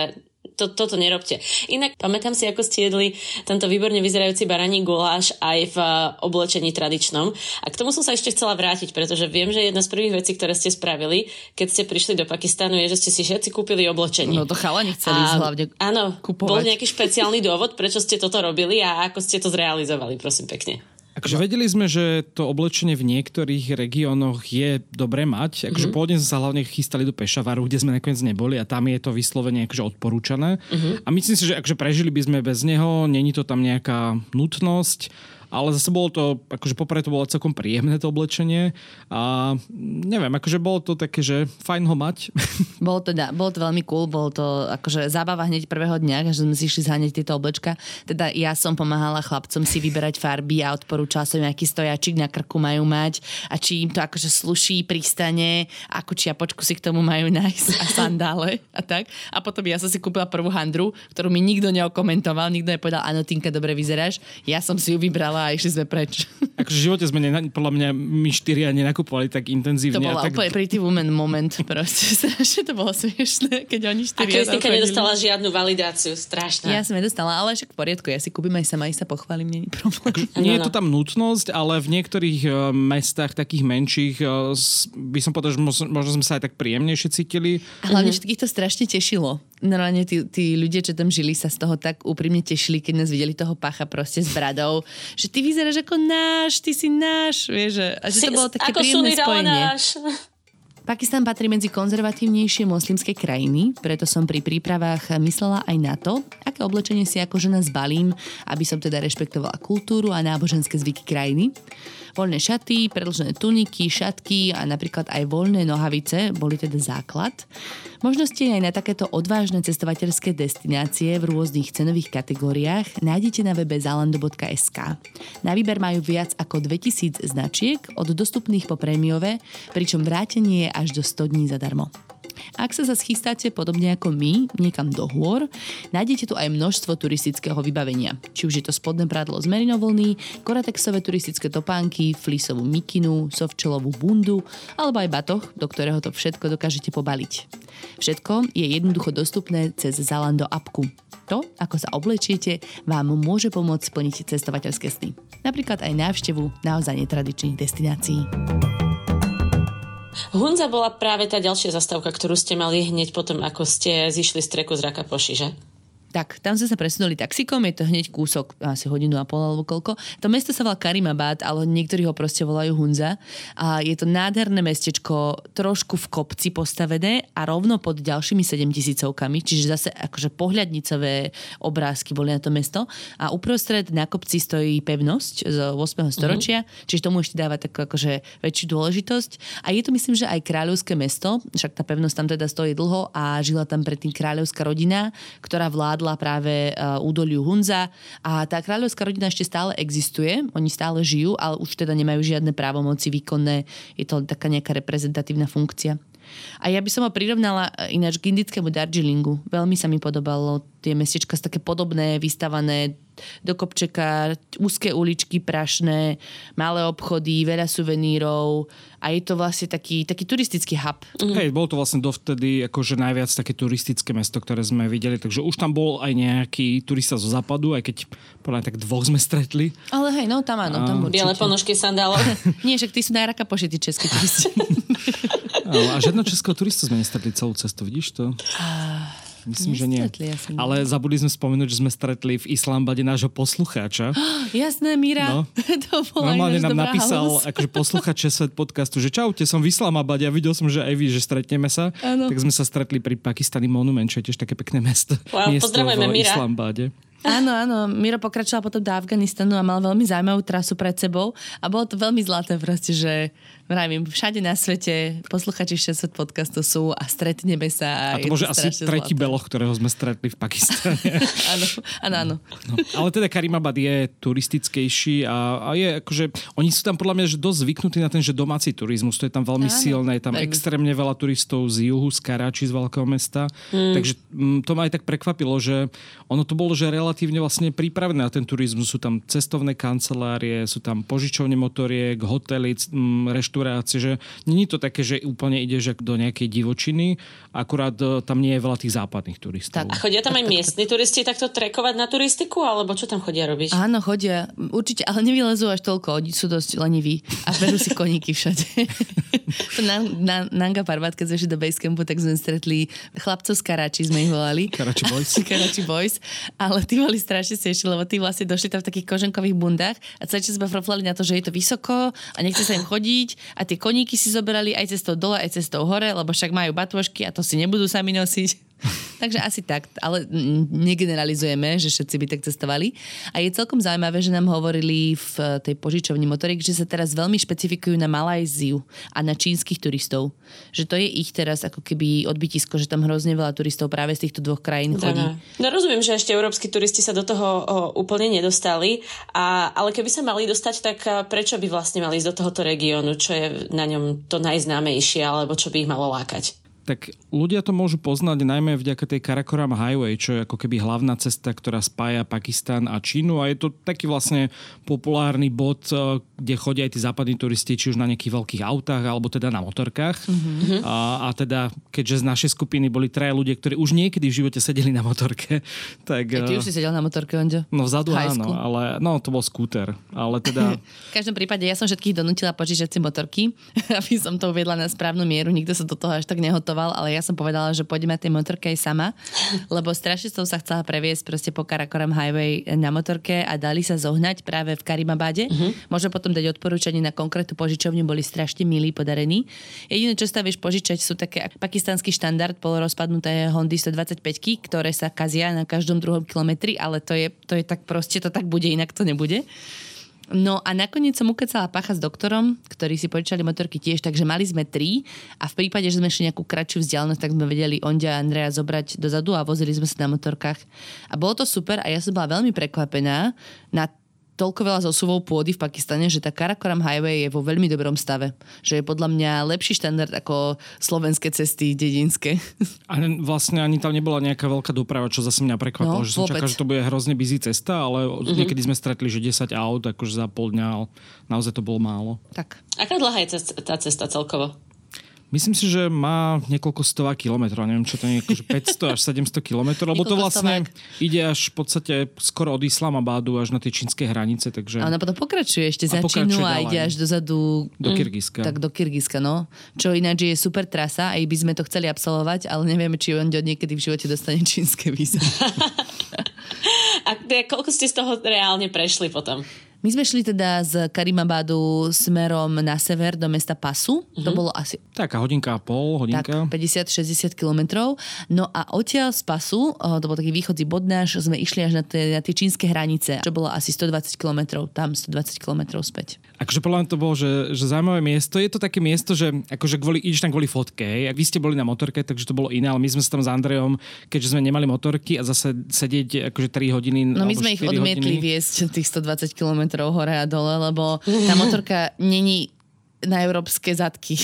to, toto nerobte. Inak pamätám si, ako ste jedli tento výborne vyzerajúci baraní guláš aj v uh, oblečení tradičnom. A k tomu som sa ešte chcela vrátiť, pretože viem, že jedna z prvých vecí, ktoré ste spravili, keď ste prišli do Pakistanu, je, že ste si všetci kúpili oblečenie. No to chalani chceli a, hlavne Áno, kupovať. bol nejaký špeciálny dôvod, prečo ste toto robili a ako ste to zrealizovali, prosím pekne. Akože vedeli sme, že to oblečenie v niektorých regiónoch je dobre mať. Akože mm-hmm. pôvodne sme sa hlavne chystali do Pešavaru, kde sme nakoniec neboli a tam je to vyslovene akože odporúčané. Mm-hmm. A myslím si, že akože prežili by sme bez neho, není to tam nejaká nutnosť ale zase bolo to, akože poprvé to bolo celkom príjemné to oblečenie a neviem, akože bolo to také, že fajn ho mať. Bolo to, bolo to veľmi cool, bolo to akože zábava hneď prvého dňa, že sme si išli zháňať tieto oblečka. Teda ja som pomáhala chlapcom si vyberať farby a odporúčala som aký stojačik na krku majú mať a či im to akože sluší, pristane, akú čiapočku si k tomu majú nájsť a sandále a tak. A potom ja som si kúpila prvú handru, ktorú mi nikto neokomentoval, nikto nepovedal, áno, Tinka, dobre vyzeráš. Ja som si ju vybrala a išli sme preč. Akože v živote sme, ne, podľa mňa, my štyria nenakupovali tak intenzívne. To bol tak... úplne pretty woman moment proste. Strašne to bolo smiešné, keď oni A štyria Kristinka tam chodili. nedostala žiadnu validáciu, strašná. Ja som nedostala, ale však v poriadku, ja si kúpim aj sama, aj sa pochválim, není problém. Nie je to tam nutnosť, ale v niektorých uh, mestách, takých menších, uh, by som povedal, že možno, možno sme sa aj tak príjemnejšie cítili. A hlavne všetkých to strašne tešilo. Normálne tí, tí ľudia, čo tam žili, sa z toho tak úprimne tešili, keď nás videli toho pacha proste s bradou, že ty vyzeráš ako náš, ty si náš, vieš, a že to bolo také ako príjemné spojenie. Ralanáš. Pakistan patrí medzi konzervatívnejšie moslimské krajiny, preto som pri prípravách myslela aj na to, aké oblečenie si ako žena zbalím, aby som teda rešpektovala kultúru a náboženské zvyky krajiny. Voľné šaty, predlžené tuniky, šatky a napríklad aj voľné nohavice boli teda základ. Možnosti aj na takéto odvážne cestovateľské destinácie v rôznych cenových kategóriách nájdete na webe zalando.sk. Na výber majú viac ako 2000 značiek od dostupných po prémiové, pričom vrátenie je až do 100 dní zadarmo. Ak sa zase chystáte podobne ako my, niekam do hôr, nájdete tu aj množstvo turistického vybavenia. Či už je to spodné prádlo z merinovlny, koratexové turistické topánky, flisovú mikinu, sovčelovú bundu, alebo aj batoh, do ktorého to všetko dokážete pobaliť. Všetko je jednoducho dostupné cez Zalando appku. To, ako sa oblečiete, vám môže pomôcť splniť cestovateľské sny. Napríklad aj návštevu naozaj netradičných destinácií. Hunza bola práve tá ďalšia zastávka, ktorú ste mali hneď potom, ako ste zišli z treku z Rakapoši, že? Tak, tam sme sa presunuli taxikom, je to hneď kúsok, asi hodinu a pol alebo koľko. To mesto sa volá Karimabad, ale niektorí ho proste volajú Hunza. A je to nádherné mestečko, trošku v kopci postavené a rovno pod ďalšími 7 tisícovkami, čiže zase akože pohľadnicové obrázky boli na to mesto. A uprostred na kopci stojí pevnosť z 8. storočia, čiže tomu ešte dáva takú akože väčšiu dôležitosť. A je to myslím, že aj kráľovské mesto, však tá pevnosť tam teda stojí dlho a žila tam predtým kráľovská rodina, ktorá vládla práve uh, údoliu Hunza a tá kráľovská rodina ešte stále existuje, oni stále žijú, ale už teda nemajú žiadne právomoci výkonné, je to taká nejaká reprezentatívna funkcia. A ja by som ho prirovnala e, ináč k indickému Darjeelingu. Veľmi sa mi podobalo tie mestečka sú také podobné, vystavané do kopčeka, úzke uličky prašné, malé obchody, veľa suvenírov a je to vlastne taký, taký turistický hub. Mm. Hej, bolo to vlastne dovtedy akože najviac také turistické mesto, ktoré sme videli, takže už tam bol aj nejaký turista zo západu, aj keď podľa tak dvoch sme stretli. Ale hej, no tam áno, tam určite. Biele ponožky sandálov. Nie, však ty sú na raka pošity českí turisti. A žiadneho českého turistu sme nestretli celú cestu, vidíš to? Myslím, že nie. Ale zabudli sme spomenúť, že sme stretli v Islambade nášho poslucháča. Jasné, Míra. No. to bola Normálne nám napísal akože posluchač Svet podcastu, že čaute, som v Islamabade a videl som, že aj vy, že stretneme sa. Áno. Tak sme sa stretli pri Pakistani Monument, čo je tiež také pekné mesto. Wow, Miesto pozdravujeme, v. Islambade. Áno, áno. Miro pokračoval potom do Afganistanu a mal veľmi zaujímavú trasu pred sebou a bolo to veľmi zlaté proste, že vravím, všade na svete posluchači Svet podcastu sú a stretneme sa. A to je môže asi tretí zlaté. beloch, ktorého sme stretli v Pakistane. Áno, áno, áno. No, ale teda Karimabad je turistickejší a, a je akože, oni sú tam podľa mňa že dosť zvyknutí na ten, že domáci turizmus, to je tam veľmi Áno, silné, je tam veľmi. extrémne veľa turistov z juhu, z Karáči, z veľkého mesta, takže mm, to ma aj tak prekvapilo, že ono to bolo, že relatívne vlastne pripravené na ten turizmus, sú tam cestovné kancelárie, sú tam požičovne motoriek, hotely, c- mm, reštaurácie, že není to také, že úplne ideš do nejakej divočiny, akurát e, tam nie je veľa tých západných turistov. A chodia tam aj miestni turisti takto trekovať na turistiku, alebo čo tam chodia robiť? Áno, chodia. Určite, ale nevylezú až toľko. Oni sú dosť leniví a berú si koníky všade. to na, na, Nanga Parbat, keď sme do Basecampu, tak sme stretli chlapcov z Karači, sme ich volali. Karachi Boys. Karachi Boys. Ale tí boli strašne sešli, lebo tí vlastne došli tam v takých koženkových bundách a celý čas sme froflali na to, že je to vysoko a nechce sa im chodiť a tie koníky si zobrali aj cestou dole, aj cestou hore, lebo však majú batôžky a to si nebudú sami nosiť. Takže asi tak, ale negeneralizujeme, že všetci by tak cestovali. A je celkom zaujímavé, že nám hovorili v eh, tej požičovni motoriek, že sa teraz veľmi špecifikujú na Malajziu a na čínskych turistov. Že to je ich teraz ako keby odbytisko, že tam hrozne veľa turistov práve z týchto dvoch krajín chodí. Áno. No rozumiem, že ešte európsky turisti sa do toho o, úplne nedostali, a, ale keby sa mali dostať, tak a, prečo by vlastne mali ísť do tohoto regiónu, čo je na ňom to najznámejšie, alebo čo by ich malo lákať? Tak ľudia to môžu poznať najmä vďaka tej Karakoram Highway, čo je ako keby hlavná cesta, ktorá spája Pakistan a Čínu a je to taký vlastne populárny bod, eh, kde chodia aj tí západní turisti, či už na nejakých veľkých autách, alebo teda na motorkách. Mm-hmm. A, a teda, keďže z našej skupiny boli traja ľudia, ktorí už niekedy v živote sedeli na motorke, tak... Ja, ty už si sedel na motorke, Onďo? No vzadu áno, ale no, to bol skúter. Ale teda... v každom prípade ja som všetkých donútila požičať si motorky, aby som to uviedla na správnu mieru. Nikto sa do toho až tak nehotoval, ale ja som povedala, že pôjdeme na tej motorke aj sama, lebo strašne som sa chcela previesť proste po Karakoram Highway na motorke a dali sa zohnať práve v Karimabade. Uh-huh. Môžem potom dať odporúčanie na konkrétnu požičovňu, boli strašne milí, podarení. Jediné, čo sa vieš požičať, sú také pakistanský štandard polorozpadnuté Hondy 125 ktoré sa kazia na každom druhom kilometri, ale to je, to je tak proste, to tak bude, inak to nebude. No a nakoniec som ukecala pacha s doktorom, ktorí si požičali motorky tiež, takže mali sme tri a v prípade, že sme šli nejakú kratšiu vzdialenosť, tak sme vedeli Ondia a Andrea zobrať dozadu a vozili sme sa na motorkách. A bolo to super a ja som bola veľmi prekvapená na toľko veľa zosuvov pôdy v Pakistane, že tá Karakoram Highway je vo veľmi dobrom stave. Že je podľa mňa lepší štandard ako slovenské cesty dedinské. A vlastne ani tam nebola nejaká veľká doprava, čo zase mňa prekvapilo, no, že som čakal, že to bude hrozne busy cesta, ale mm-hmm. niekedy sme stretli, že 10 aut, akože za pol dňa, ale naozaj to bolo málo. Tak. Aká dlhá je tá cesta celkovo? Myslím si, že má niekoľko stová kilometrov, neviem, čo to je, akože 500 až 700 kilometrov, lebo to vlastne stovák. ide až v podstate skoro od Islamabadu až na tie čínske hranice, takže... A ona potom pokračuje ešte za Čínu a ide až dozadu... Do Kyrgyzska. Tak do Kyrgyzska, no. Čo ináč je super trasa, aj by sme to chceli absolvovať, ale nevieme, či on niekedy v živote dostane čínske víza. a koľko ste z toho reálne prešli potom? My sme šli teda z Karimabadu smerom na sever do mesta Pasu. Mm-hmm. To mhm. bolo asi... Taká hodinka a pol, hodinka. Tak, 50-60 kilometrov. No a odtiaľ z Pasu, to bol taký východzí bod náš, sme išli až na tie, na tie čínske hranice, čo bolo asi 120 kilometrov, tam 120 kilometrov späť. Akože podľa mňa to bolo, že, že zaujímavé miesto. Je to také miesto, že akože kvôli, ideš tam kvôli fotke. Ak vy ste boli na motorke, takže to bolo iné, ale my sme sa tam s Andrejom, keďže sme nemali motorky a zase sedieť akože 3 hodiny. No my sme ich odmietli hodiny. viesť tých 120 km hore a dole, lebo tá motorka není na európske zadky.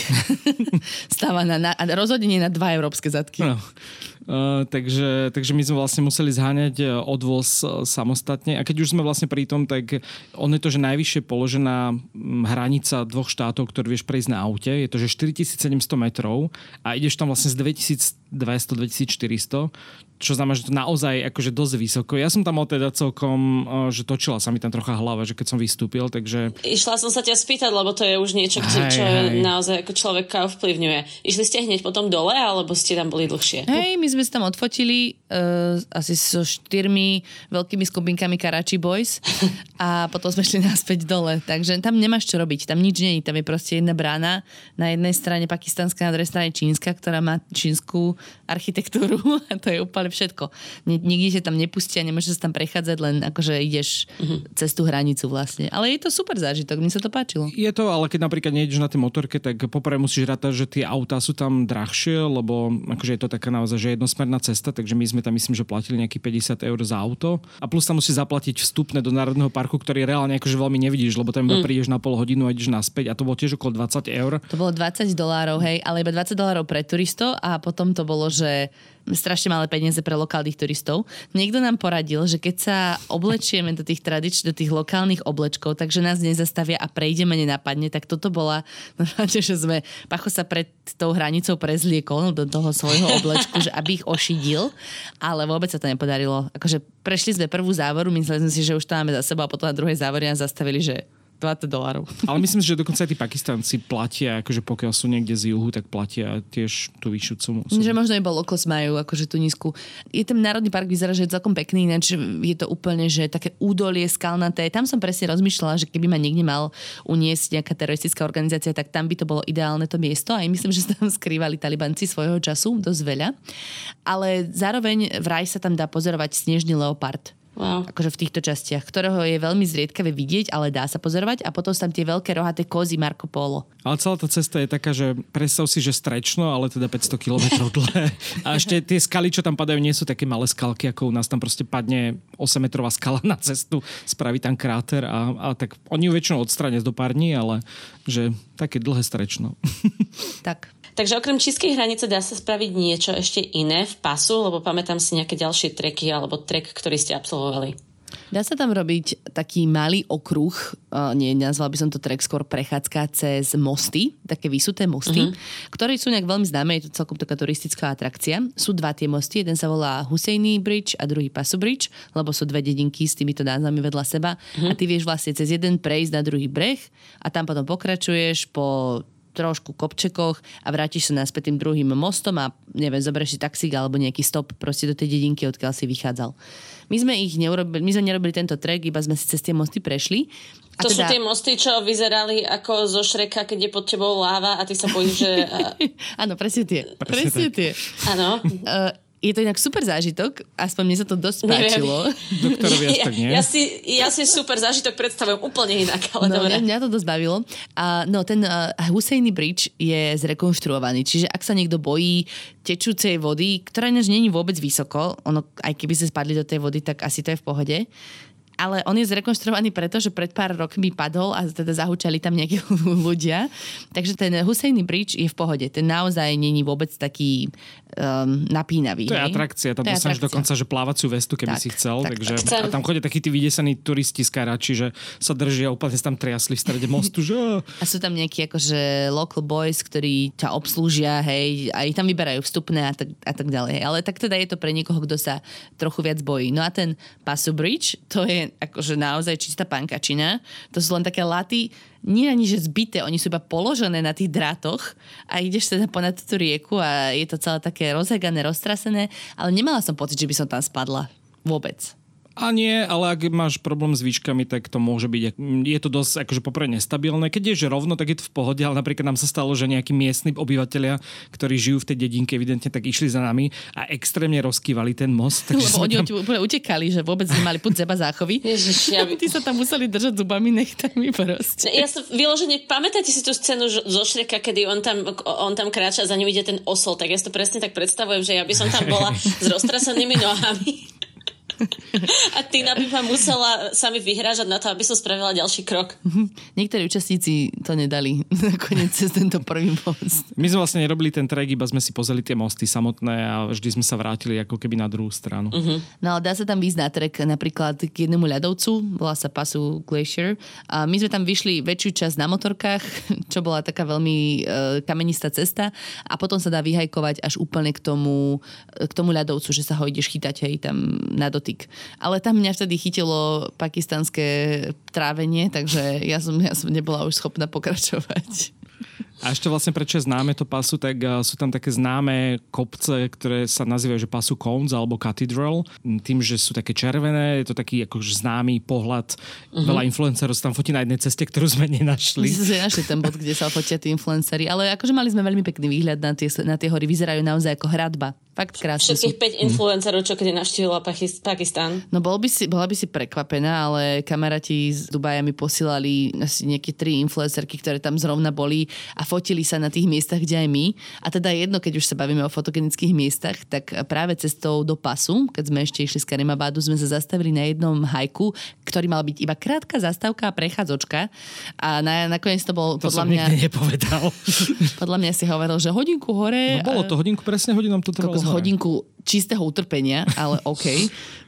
Stáva na, na, rozhodne nie na dva európske zadky. No. Uh, takže, takže my sme vlastne museli zháňať e, odvoz uh, samostatne a keď už sme vlastne pri tom, tak on je to, že najvyššie položená hranica dvoch štátov, ktorú vieš prejsť na aute, je to, že 4700 metrov a ideš tam vlastne z 2200-2400, čo znamená, že to naozaj akože dosť vysoko. Ja som tam mal teda celkom, e, že točila sa mi tam trocha hlava, že keď som vystúpil, takže... Išla som sa ťa spýtať, lebo to je už niečo, hej, čo hej. naozaj ako človeka ovplyvňuje. Išli ste hneď potom dole, alebo ste tam boli dlhšie? Hej, my sme sa tam odfotili uh, asi so štyrmi veľkými skupinkami Karachi Boys a potom sme šli naspäť dole. Takže tam nemáš čo robiť, tam nič není. Tam je proste jedna brána. Na jednej strane pakistanská, na druhej strane čínska, ktorá má čínsku architektúru a to je úplne ale všetko. Nikde sa tam nepustia, nemôžeš sa tam prechádzať, len akože ideš uh-huh. cez tú hranicu vlastne. Ale je to super zážitok, mi sa to páčilo. Je to, ale keď napríklad nejdeš na tej motorke, tak poprvé musíš rátať, že tie autá sú tam drahšie, lebo akože je to taká naozaj že jednosmerná cesta, takže my sme tam myslím, že platili nejaký 50 eur za auto. A plus tam musíš zaplatiť vstupné do Národného parku, ktorý reálne akože veľmi nevidíš, lebo tam mm. prídeš na pol hodinu a ideš naspäť a to bolo tiež okolo 20 eur. To bolo 20 dolárov, hej, ale iba 20 dolárov pre turistov a potom to bolo, že strašne malé peniaze pre lokálnych turistov. Niekto nám poradil, že keď sa oblečieme do tých tradič, do tých lokálnych oblečkov, takže nás nezastavia a prejdeme nenápadne, tak toto bola, že sme, Pacho sa pred tou hranicou prezliekol do toho svojho oblečku, že aby ich ošidil, ale vôbec sa to nepodarilo. Akože prešli sme prvú závoru, mysleli sme si, že už to máme za sebou a potom na druhej závore nás zastavili, že 20 dolárov. Ale myslím si, že dokonca aj tí Pakistanci platia, akože pokiaľ sú niekde z juhu, tak platia tiež tú vyššiu sumu. Že možno iba lokos majú akože tú nízku. Je ten národný park vyzerá, že je celkom pekný, ináč je to úplne, že také údolie skalnaté. Tam som presne rozmýšľala, že keby ma niekde mal uniesť nejaká teroristická organizácia, tak tam by to bolo ideálne to miesto. A myslím, že sa tam skrývali talibanci svojho času dosť veľa. Ale zároveň vraj sa tam dá pozorovať snežný leopard Wow. Akože v týchto častiach, ktorého je veľmi zriedkavé vidieť, ale dá sa pozorovať a potom sú tam tie veľké rohaté kozy Marco Polo. Ale celá tá cesta je taká, že predstav si, že strečno, ale teda 500 km dlhé. A ešte tie skaly, čo tam padajú, nie sú také malé skalky, ako u nás. Tam proste padne 8-metrová skala na cestu, spraví tam kráter a, a tak oni ju väčšinou odstrania do pár dní, ale že také dlhé strečno. Tak. Takže okrem čistej hranice dá sa spraviť niečo ešte iné v pasu, lebo pamätám si nejaké ďalšie treky alebo trek, ktorý ste absolvovali. Dá sa tam robiť taký malý okruh, uh, nie, nazval by som to trek, skôr prechádzka cez mosty, také vysuté mosty, mm-hmm. ktoré sú nejak veľmi známe, je to celkom taká turistická atrakcia. Sú dva tie mosty, jeden sa volá Husseini Bridge a druhý Pasu Bridge, lebo sú dve dedinky s týmito názvami vedľa seba mm-hmm. a ty vieš vlastne cez jeden prejsť na druhý breh a tam potom pokračuješ po trošku kopčekoch a vrátiš sa naspäť tým druhým mostom a neviem, zoberieš si taxík alebo nejaký stop proste do tej dedinky, odkiaľ si vychádzal. My sme ich neurobili, my sme nerobili tento trek, iba sme si cez tie mosty prešli. A to teda... sú tie mosty, čo vyzerali ako zo Šreka, keď je pod tebou láva a ty sa bojíš, že... Áno, presne tie. Presne, presne tie. Áno. Je to inak super zážitok, aspoň mne sa to dosť páčilo. Doktorovi až tak nie. Ja, ja, si, ja si super zážitok predstavujem úplne inak, ale no, dobre. Mňa to dosť bavilo. A, no, ten uh, Husseini Bridge je zrekonštruovaný, čiže ak sa niekto bojí tečúcej vody, ktorá ináč není vôbec vysoko, ono, aj keby sa spadli do tej vody, tak asi to je v pohode, ale on je zrekonštruovaný preto, že pred pár rokmi padol a teda zahúčali tam nejakí ľudia. Takže ten Husseini Bridge je v pohode. Ten naozaj není vôbec taký um, napínavý. To je hej? atrakcia. Tam dostaneš dokonca, že plávaciu vestu, keby tak, si chcel. Tak, takže, tak. A tam chodia takí tí vydesení turisti z Karači, že sa držia úplne sa tam triasli v strede mostu. Že... A sú tam nejakí akože local boys, ktorí ťa obslúžia, hej, a tam vyberajú vstupné a tak, a tak ďalej. Ale tak teda je to pre niekoho, kto sa trochu viac bojí. No a ten Pasu Bridge, to je akože naozaj čistá pankačina. To sú len také laty, nie ani že zbité, oni sú iba položené na tých drátoch a ideš teda ponad tú rieku a je to celé také rozhegané, roztrasené, ale nemala som pocit, že by som tam spadla. Vôbec. A nie, ale ak máš problém s výškami, tak to môže byť, je to dosť akože poprvé nestabilné. Keď je že rovno, tak je to v pohode, ale napríklad nám sa stalo, že nejakí miestni obyvateľia, ktorí žijú v tej dedinke, evidentne tak išli za nami a extrémne rozkývali ten most. Takže Lebo oni tam... úplne utekali, že vôbec nemali put zeba záchovy. Ježiš, ja by... Sa tam museli držať zubami nechtami proste. Ja sa vyložene, pamätáte si tú scénu zo Šreka, kedy on tam, on tam kráča a za ním ide ten osol, tak ja si to presne tak predstavujem, že ja by som tam bola s roztrasenými nohami a Tina by ma musela sa mi vyhrážať na to, aby som spravila ďalší krok. Niektorí účastníci to nedali nakoniec cez tento prvý most. My sme vlastne nerobili ten trek, iba sme si pozreli tie mosty samotné a vždy sme sa vrátili ako keby na druhú stranu. Uh-huh. No ale dá sa tam výjsť na trek napríklad k jednému ľadovcu, volá sa Pasu Glacier. A my sme tam vyšli väčšiu časť na motorkách, čo bola taká veľmi e, kamenistá cesta a potom sa dá vyhajkovať až úplne k tomu, k tomu ľadovcu, že sa ho ideš chytať hej, tam na dotyk dotyk. Ale tam mňa vtedy chytilo pakistanské trávenie, takže ja som, ja som nebola už schopná pokračovať. A ešte vlastne prečo je známe to pasu, tak sú tam také známe kopce, ktoré sa nazývajú, že pasu Cones alebo Cathedral. Tým, že sú také červené, je to taký akože známy pohľad. Uh-huh. Veľa influencerov sa tam fotí na jednej ceste, ktorú sme nenašli. My sme našli ten bod, kde sa fotia tí influenceri, ale akože mali sme veľmi pekný výhľad na tie, na tie hory. Vyzerajú naozaj ako hradba. Fakt krásne Všetkých sú. 5 influencerov, čo kedy navštívila Pakistan. No bol by si, bola by si prekvapená, ale kamaráti z Dubaja mi posílali asi nejaké tri influencerky, ktoré tam zrovna boli a fotili sa na tých miestach, kde aj my. A teda jedno, keď už sa bavíme o fotogenických miestach, tak práve cestou do pasu, keď sme ešte išli z Karimabádu, sme sa zastavili na jednom hajku, ktorý mal byť iba krátka zastávka a prechádzočka. A na, nakoniec to bol to podľa som mňa... nepovedal. podľa mňa si hovoril, že hodinku hore. No bolo to hodinku, presne hodinu to trvalo hodinku čistého utrpenia, ale OK.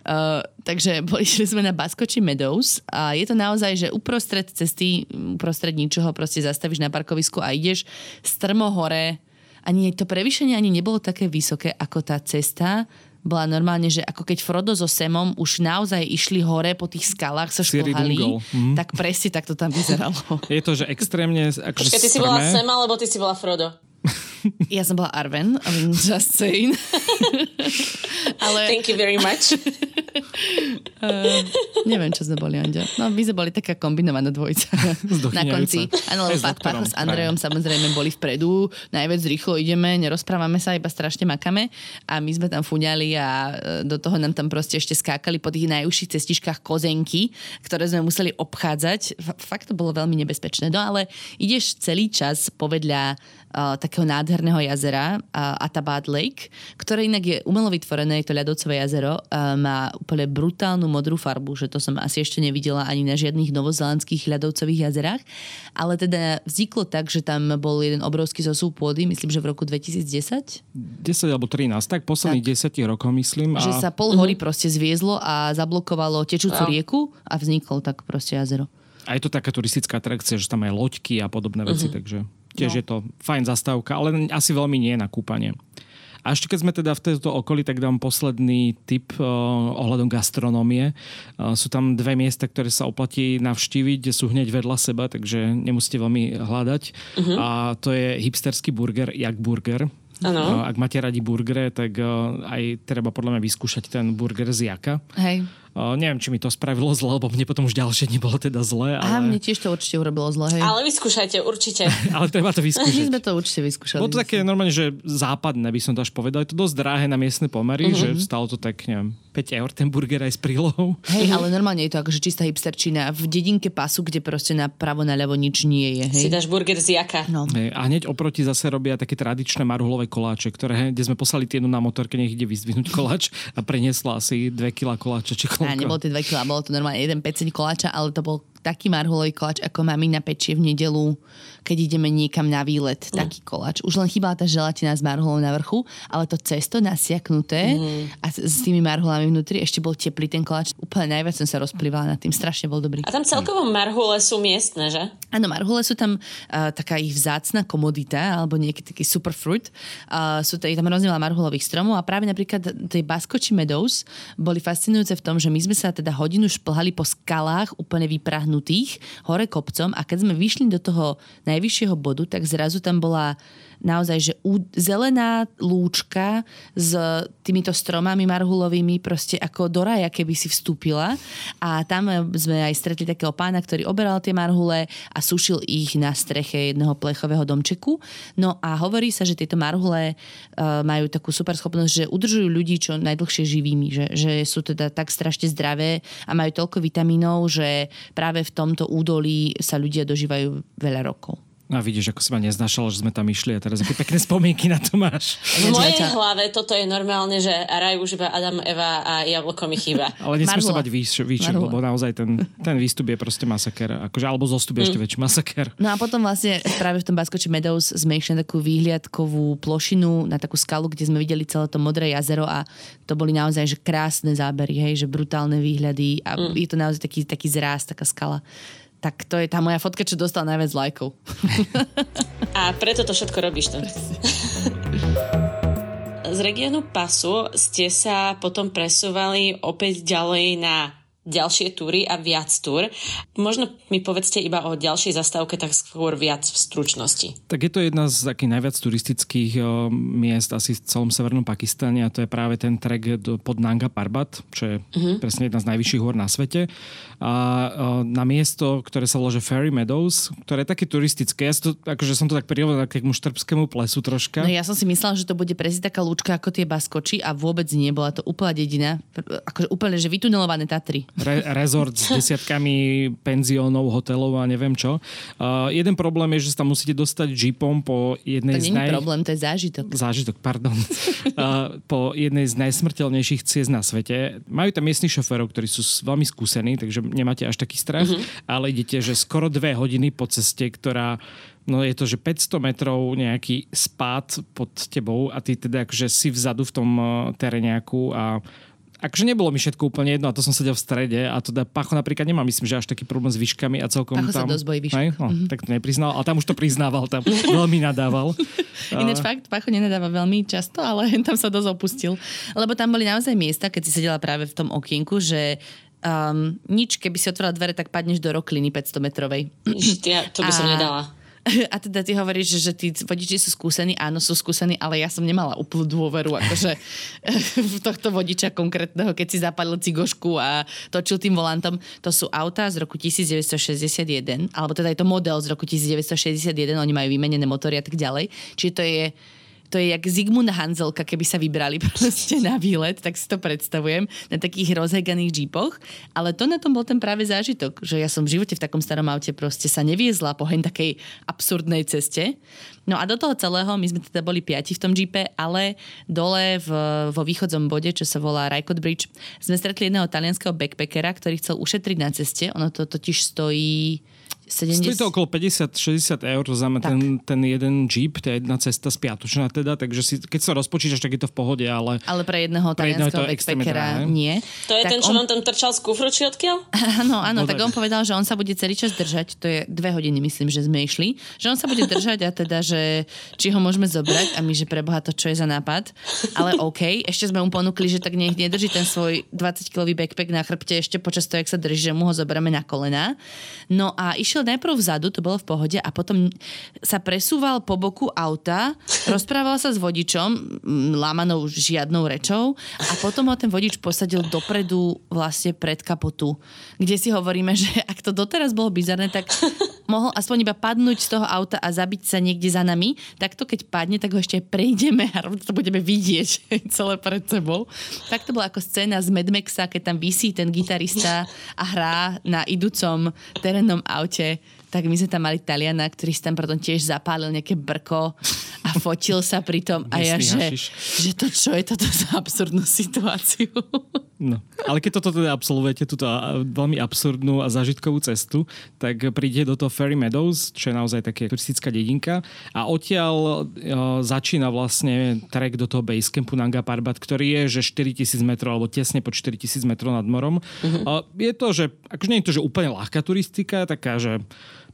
Uh, takže išli sme na Baskoči Meadows a je to naozaj, že uprostred cesty, uprostred ničoho proste zastavíš na parkovisku a ideš strmo hore. Ani to prevýšenie ani nebolo také vysoké ako tá cesta, bola normálne, že ako keď Frodo so Semom už naozaj išli hore po tých skalách, sa šplhali, mm. tak presne tak to tam vyzeralo. Je to, že extrémne... Akože Počkej, ty si bola Sem, alebo ty si bola Frodo? Ja som bola Arven, I mean, just saying. Ale... Thank you very much. uh, neviem, čo sme boli, Anďa. No, my sme boli taká kombinovaná dvojica. Na konci. Áno, lebo Pacho s Andrejom samozrejme boli vpredu. Najviac rýchlo ideme, nerozprávame sa, iba strašne makame. A my sme tam fuňali a e, do toho nám tam proste ešte skákali po tých najúžších cestičkách kozenky, ktoré sme museli obchádzať. Fakt to bolo veľmi nebezpečné. No ale ideš celý čas povedľa uh, takého nádherného jazera Atabad Lake, ktoré inak je umelo vytvorené, je to ľadovcové jazero, má úplne brutálnu modrú farbu, že to som asi ešte nevidela ani na žiadnych novozelandských ľadovcových jazerách, ale teda vzniklo tak, že tam bol jeden obrovský zosúb pôdy, myslím, že v roku 2010? 10 alebo 13, tak posledných tak. 10 rokov myslím. A... Že sa pol hory uh-huh. proste zviezlo a zablokovalo tečúcu wow. rieku a vzniklo tak proste jazero. A je to taká turistická atrakcia, že tam aj loďky a podobné veci, uh-huh. takže tiež no. je to fajn zastávka, ale asi veľmi nie na kúpanie. A ešte keď sme teda v tejto okolí, tak dám posledný tip uh, ohľadom gastronómie. Uh, sú tam dve miesta, ktoré sa oplatí navštíviť, sú hneď vedľa seba, takže nemusíte veľmi hľadať. Uh-huh. A to je hipsterský burger, Jak Burger. Ano. Ak máte radi burgery, tak uh, aj treba podľa mňa vyskúšať ten burger z Jaka. Hej. Uh, neviem, či mi to spravilo zle, lebo mne potom už ďalšie nebolo teda zle. Ale... A mne tiež to určite urobilo zle. Hej. Ale vyskúšajte, určite. ale treba to vyskúšať. My sme to určite vyskúšali. Bolo to také normálne, že západné by som to až povedal. Je to dosť drahé na miestne pomery, uh-huh. že stalo to tak, neviem, 5 eur ten burger aj s prílohou. Hej, ale normálne je to akože čistá hipsterčina v dedinke pasu, kde proste napravo naľavo nič nie je. Hej. Si dáš burger z jaka. No. Hej, a hneď oproti zase robia také tradičné marhulové koláče, ktoré, hej, kde sme poslali tienu na motorke, nech ide vyzdvihnúť koláč a priniesla asi 2 kg koláča. Či koľko. A nebolo tie 2 kg bolo to normálne jeden peceň koláča, ale to bol taký marhulový koláč, ako mami na pečie v nedelu, keď ideme niekam na výlet. Mm. Taký koláč. Už len chýbala tá želatina s marhulou na vrchu, ale to cesto nasiaknuté mm. a s tými marhulami vnútri ešte bol teplý ten koláč. Úplne najviac som sa rozplývala nad tým. Strašne bol dobrý. A tam celkovo marhule sú miestne, že? Áno, marhule sú tam uh, taká ich vzácna komodita, alebo nejaký taký superfruit. Uh, sú to, je tam hrozne marhulových stromov a práve napríklad tej Baskoči Meadows boli fascinujúce v tom, že my sme sa teda hodinu šplhali po skalách úplne vyprahnutých hore kopcom a keď sme vyšli do toho najvyššieho bodu, tak zrazu tam bola naozaj, že zelená lúčka s týmito stromami marhulovými proste ako do raja, keby si vstúpila. A tam sme aj stretli takého pána, ktorý oberal tie marhule a sušil ich na streche jedného plechového domčeku. No a hovorí sa, že tieto marhule uh, majú takú super schopnosť, že udržujú ľudí čo najdlhšie živými, že, že sú teda tak strašne zdravé a majú toľko vitamínov, že práve v tomto údolí sa ľudia dožívajú veľa rokov. A vidíš, ako si ma neznašal, že sme tam išli a teraz aké pekné spomienky na to máš. V mojej hlave toto je normálne, že raj už iba Adam, Eva a jablko mi chýba. Ale nesmieš sa bať výčok, lebo naozaj ten, ten výstup je proste masaker. Akože, alebo zostup je mm. ešte väčší masaker. No a potom vlastne práve v tom Baskoči Meadows sme išli na takú výhliadkovú plošinu, na takú skalu, kde sme videli celé to modré jazero a to boli naozaj že krásne zábery, hej, že brutálne výhľady a mm. je to naozaj taký, taký zráz, taká skala tak to je tá moja fotka, čo dostala najviac lajkov. A preto to všetko robíš to. Z regiónu Pasu ste sa potom presúvali opäť ďalej na ďalšie túry a viac túr. Možno mi povedzte iba o ďalšej zastávke, tak skôr viac v stručnosti. Tak je to jedna z takých najviac turistických o, miest asi v celom severnom Pakistane a to je práve ten trek do, pod Nanga Parbat, čo je uh-huh. presne jedna z najvyšších hor na svete. A na miesto, ktoré sa volá Fairy Meadows, ktoré je také turistické. Ja to, akože som to tak prirovnal k štrbskému plesu troška. No ja som si myslela, že to bude presne taká lúčka ako tie baskoči a vôbec nie. Bola to úplná dedina. Akože úplne, že vytunelované Tatry re, rezort s desiatkami penziónov, hotelov a neviem čo. Uh, jeden problém je, že sa tam musíte dostať jeepom po jednej to z naj... problém, to je zážitok. Zážitok, pardon. uh, po jednej z najsmrteľnejších ciest na svete. Majú tam miestnych šoférov, ktorí sú veľmi skúsení, takže nemáte až taký strach, uh-huh. ale idete, že skoro dve hodiny po ceste, ktorá no je to, že 500 metrov nejaký spád pod tebou a ty teda akože si vzadu v tom teréňaku a akože nebolo mi všetko úplne jedno a to som sedel v strede a teda Pacho napríklad nemá, myslím, že až taký problém s výškami a celkom Pacho tam... sa dosť bojí výšky. No, mm-hmm. Tak to nepriznal, ale tam už to priznával, tam veľmi nadával. Ináč fakt, Pacho nenadáva veľmi často, ale tam sa dosť opustil. Lebo tam boli naozaj miesta, keď si sedela práve v tom okienku, že um, nič, keby si otvorila dvere, tak padneš do rokliny 500 metrovej. Ja, to by som a... nedala. A teda ty hovoríš, že, tí vodiči sú skúsení, áno, sú skúsení, ale ja som nemala úplnú dôveru akože v tohto vodiča konkrétneho, keď si zapalil cigošku a točil tým volantom. To sú autá z roku 1961, alebo teda je to model z roku 1961, oni majú vymenené motory a tak ďalej. Čiže to je to je jak Zigmund Hanzelka, keby sa vybrali proste na výlet, tak si to predstavujem, na takých rozheganých jeepoch. Ale to na tom bol ten práve zážitok, že ja som v živote v takom starom aute proste sa neviezla po hen takej absurdnej ceste. No a do toho celého, my sme teda boli piati v tom jeepe, ale dole v, vo východzom bode, čo sa volá Rajkot Bridge, sme stretli jedného talianského backpackera, ktorý chcel ušetriť na ceste. Ono to totiž stojí 70... Stojí to okolo 50-60 eur za ten, ten jeden jeep, tá jedna cesta spiatočná teda, takže si, keď sa rozpočítaš, tak je to v pohode, ale... Ale pre jedného talianského backpackera nie. To je tak ten, čo on... vám tam trčal z kufru, či odkiaľ? Áno, áno, no, tak, tak on povedal, že on sa bude celý čas držať, to je dve hodiny, myslím, že sme išli, že on sa bude držať a teda, že či ho môžeme zobrať a my, že preboha to, čo je za nápad. Ale OK, ešte sme mu ponúkli, že tak nech nedrží ten svoj 20-kilový backpack na chrbte ešte počas toho, jak sa drží, že mu ho zoberieme na kolena. No a išiel išiel najprv vzadu, to bolo v pohode, a potom sa presúval po boku auta, rozprával sa s vodičom, lámanou žiadnou rečou a potom ho ten vodič posadil dopredu vlastne pred kapotu, kde si hovoríme, že ak to doteraz bolo bizarné, tak mohol aspoň iba padnúť z toho auta a zabiť sa niekde za nami, tak to keď padne, tak ho ešte prejdeme a to budeme vidieť celé pred sebou. Tak to bola ako scéna z Mad Maxa, keď tam vysí ten gitarista a hrá na idúcom terénnom aute tak my sme tam mali Taliana, ktorý si tam potom tiež zapálil nejaké brko a fotil sa pri tom a ja, že, že to čo je toto za absurdnú situáciu. No, ale keď toto teda absolvujete, túto veľmi absurdnú a zážitkovú cestu, tak príde do toho Ferry Meadows, čo je naozaj také turistická dedinka a odtiaľ uh, začína vlastne trek do toho basecampu Nanga Parbat, ktorý je že 4000 metrov alebo tesne pod 4000 metrov nad morom. Uh-huh. Uh, je to, že akože nie je to, že úplne ľahká turistika, taká, že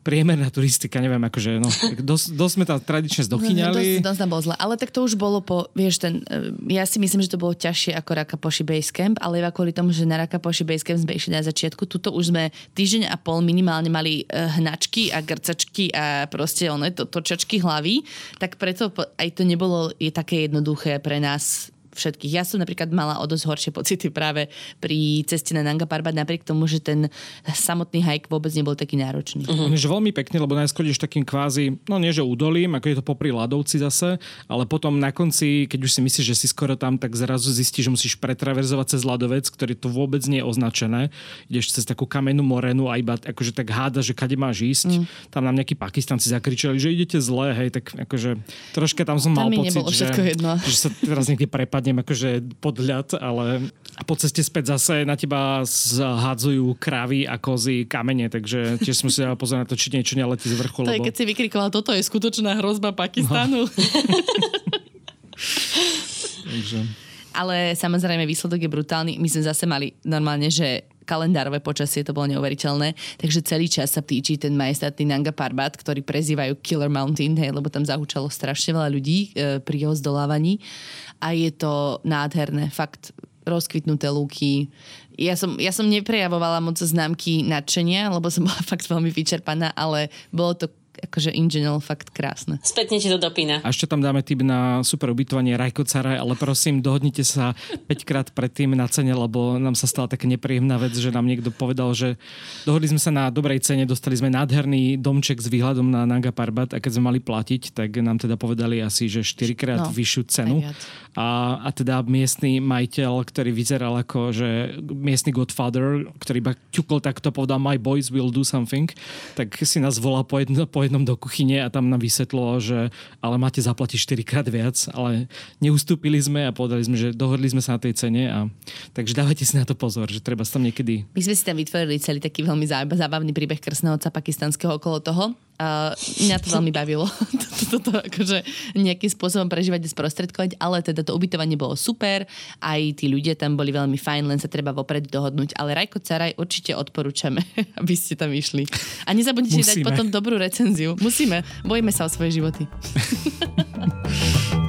priemerná turistika, neviem, akože, no, dosť, dosť sme tam tradične zdochyňali. Dosť, dosť bolo zle, ale tak to už bolo po, vieš, ten, e, ja si myslím, že to bolo ťažšie ako Rakaposhi Basecamp, ale iba kvôli tomu, že na Rakaposhi Basecamp sme išli na začiatku, tuto už sme týždeň a pol minimálne mali e, hnačky a grcačky a proste ono, to, točačky hlavy, tak preto aj to nebolo je také jednoduché pre nás všetkých. Ja som napríklad mala o dosť horšie pocity práve pri ceste na Nanga Parbat, napriek tomu, že ten samotný hike vôbec nebol taký náročný. Uh-huh. Je veľmi pekne, lebo najskôr ideš takým kvázi, no nie že údolím, ako je to popri ľadovci zase, ale potom na konci, keď už si myslíš, že si skoro tam, tak zrazu zistíš, že musíš pretraverzovať cez ľadovec, ktorý to vôbec nie je označené. Ideš cez takú kamennú morenu a iba akože tak háda, že kade máš ísť. Mm. Tam nám nejakí pakistanci zakričali, že idete zle, hej, tak akože troška tam som tam mal pocit, že, že sa teraz niekde prepadne zvládnem akože podľad, ale po ceste späť zase na teba zhádzajú krávy a kozy kamene, takže tiež som si dal pozor na to, či niečo neletí z vrchu. To lebo... je, keď si vykrikoval, toto je skutočná hrozba Pakistanu. No. takže... Ale samozrejme výsledok je brutálny. My sme zase mali normálne, že kalendárové počasie, to bolo neuveriteľné. Takže celý čas sa ptíči ten majestátny Nanga Parbat, ktorý prezývajú Killer Mountain, hej, lebo tam zahúčalo strašne veľa ľudí e, pri jeho zdolávaní. A je to nádherné, fakt rozkvitnuté lúky. Ja som, ja som neprejavovala moc známky nadšenia, lebo som bola fakt veľmi vyčerpaná, ale bolo to akože in general fakt krásne. Spätne ti to dopína. A ešte tam dáme tip na super ubytovanie Rajkocara, ale prosím, dohodnite sa 5 krát predtým na cene, lebo nám sa stala taká nepríjemná vec, že nám niekto povedal, že dohodli sme sa na dobrej cene, dostali sme nádherný domček s výhľadom na Nanga Parbat a keď sme mali platiť, tak nám teda povedali asi, že 4 krát no, vyššiu cenu. A, a teda miestny majiteľ, ktorý vyzeral ako, že miestny godfather, ktorý iba ťukol takto povedal my boys will do something, tak si nás volá po, jedno, po jednom do kuchyne a tam nám vysvetlo, že ale máte zaplatiť 4 krát viac, ale neustúpili sme a povedali sme, že dohodli sme sa na tej cene a takže dávajte si na to pozor, že treba sa tam niekedy... My sme si tam vytvorili celý taký veľmi zábavný príbeh krstného otca pakistanského okolo toho Uh, mňa to veľmi bavilo toto akože nejakým spôsobom prežívať a sprostredkovať, ale teda to ubytovanie bolo super, aj tí ľudia tam boli veľmi fajn, len sa treba vopred dohodnúť, ale Rajko Caraj určite odporúčame, aby ste tam išli. A nezabudnite dať potom dobrú recenziu. Musíme, bojíme sa o svoje životy.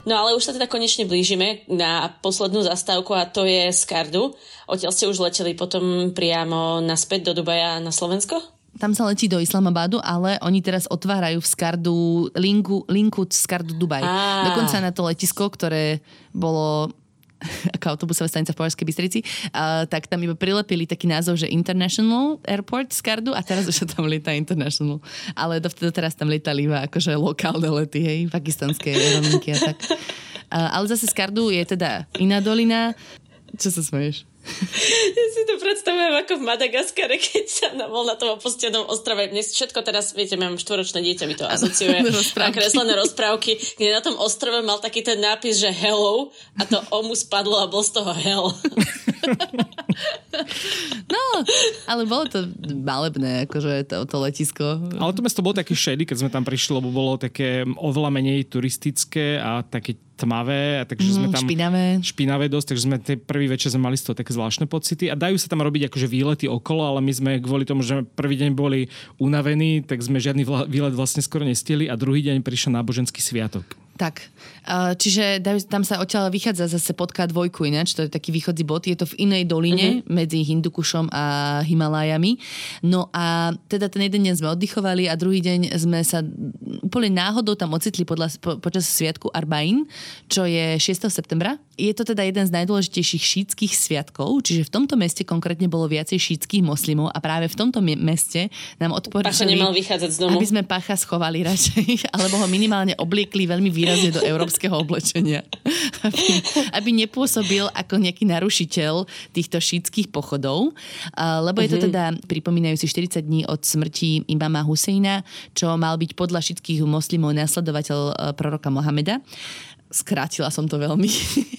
No ale už sa teda konečne blížime na poslednú zastávku a to je Skardu. Odtiaľ ste už leteli potom priamo naspäť do Dubaja na Slovensko? Tam sa letí do Islamabadu, ale oni teraz otvárajú v Skardu linku, linku Skardu Dubaj. Ah. Dokonca na to letisko, ktoré bolo ako autobusová stanica v Považskej Bystrici, uh, tak tam iba prilepili taký názov, že International Airport z Kardu a teraz už tam lieta International. Ale dovtedy teraz tam lietali iba akože lokálne lety, hej, pakistanské aerolinky a tak. Uh, ale zase z Kardu je teda iná dolina. Čo sa smeješ? Ja si to predstavujem ako v Madagaskare, keď sa bol na tom opustenom ostrove. Dnes všetko teraz, viete, mám štvoročné dieťa, mi to asociuje. A kreslené rozprávky, kde na tom ostrove mal taký ten nápis, že hello a to o mu spadlo a bol z toho hell. No, ale bolo to malebné, akože to, to letisko. Ale to mesto bolo také shady, keď sme tam prišli, lebo bolo také oveľa menej turistické a také tmavé, takže mm, sme tam... Špinavé. Špinavé dosť, takže sme tie prvý večer sme mali z toho také zvláštne pocity a dajú sa tam robiť akože výlety okolo, ale my sme kvôli tomu, že prvý deň boli unavení, tak sme žiadny výlet vlastne skoro nestili a druhý deň prišiel náboženský sviatok. Tak. Čiže tam sa odtiaľ vychádza zase pod K2 ináč, to je taký východzí bod. Je to v inej doline uh-huh. medzi Hindukušom a Himalájami. No a teda ten jeden deň sme oddychovali a druhý deň sme sa úplne náhodou tam ocitli podľa, po, počas sviatku Arbain, čo je 6. septembra. Je to teda jeden z najdôležitejších šítskych sviatkov, čiže v tomto meste konkrétne bolo viacej šítskych moslimov a práve v tomto meste nám odporúčali, aby sme Pacha schovali radšej, alebo ho minimálne obliekli veľmi výrazne do európskeho oblečenia. Aby, aby nepôsobil ako nejaký narušiteľ týchto šítskych pochodov. Lebo je to mhm. teda, pripomínajú si 40 dní od smrti imama Husejna, čo mal byť podľa všetkých moslimov následovateľ e, proroka Mohameda. Skrátila som to veľmi.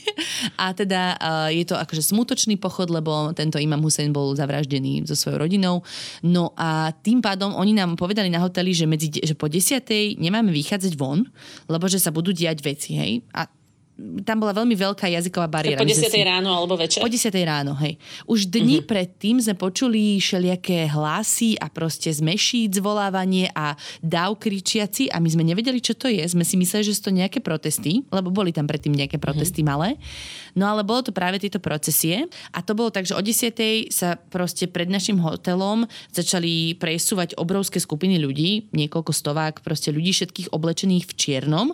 a teda uh, je to akože smutočný pochod, lebo tento imam Hussein bol zavraždený so svojou rodinou. No a tým pádom oni nám povedali na hoteli, že, medzi, že po desiatej nemáme vychádzať von, lebo že sa budú diať veci, hej. A tam bola veľmi veľká jazyková bariéra. Tak po 10 si... ráno alebo večer? Po 10 ráno, hej. Už dni mm-hmm. predtým sme počuli všelijaké hlasy a proste zmešíc zvolávanie a dáv kričiaci a my sme nevedeli, čo to je. Sme si mysleli, že sú to nejaké protesty, lebo boli tam predtým nejaké mhm. protesty mm-hmm. malé. No ale bolo to práve tieto procesie a to bolo tak, že o 10 sa proste pred našim hotelom začali presúvať obrovské skupiny ľudí, niekoľko stovák proste ľudí všetkých oblečených v čiernom,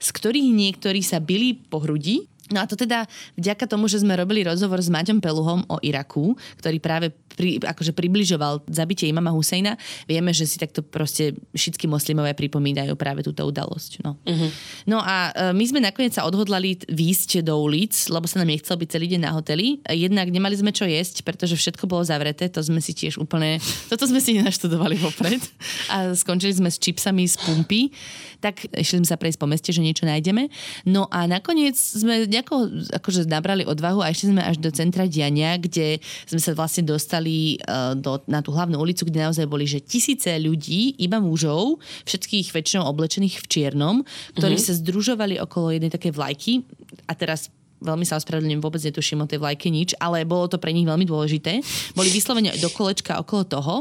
z ktorých niektorí sa byli po hrudi. No a to teda vďaka tomu, že sme robili rozhovor s Maťom Peluhom o Iraku, ktorý práve pri, akože približoval zabitie imama Husejna, vieme, že si takto proste všetky moslimové pripomínajú práve túto udalosť. No, uh-huh. no a e, my sme nakoniec sa odhodlali výjsť do ulic, lebo sa nám nechcel byť celý deň na hoteli. Jednak nemali sme čo jesť, pretože všetko bolo zavreté, to sme si tiež úplne, toto sme si nenaštudovali vopred a skončili sme s čipsami z pumpy, tak išli sme sa prejsť po meste, že niečo nájdeme. No a nakoniec sme nejako akože nabrali odvahu a išli sme až do centra diania, kde sme sa vlastne dostali uh, do, na tú hlavnú ulicu, kde naozaj boli že tisíce ľudí, iba mužov, všetkých väčšinou oblečených v čiernom, ktorí mm-hmm. sa združovali okolo jednej takej vlajky a teraz veľmi sa ospravedlňujem, vôbec netuším o tej vlajke nič, ale bolo to pre nich veľmi dôležité. Boli vyslovene do kolečka okolo toho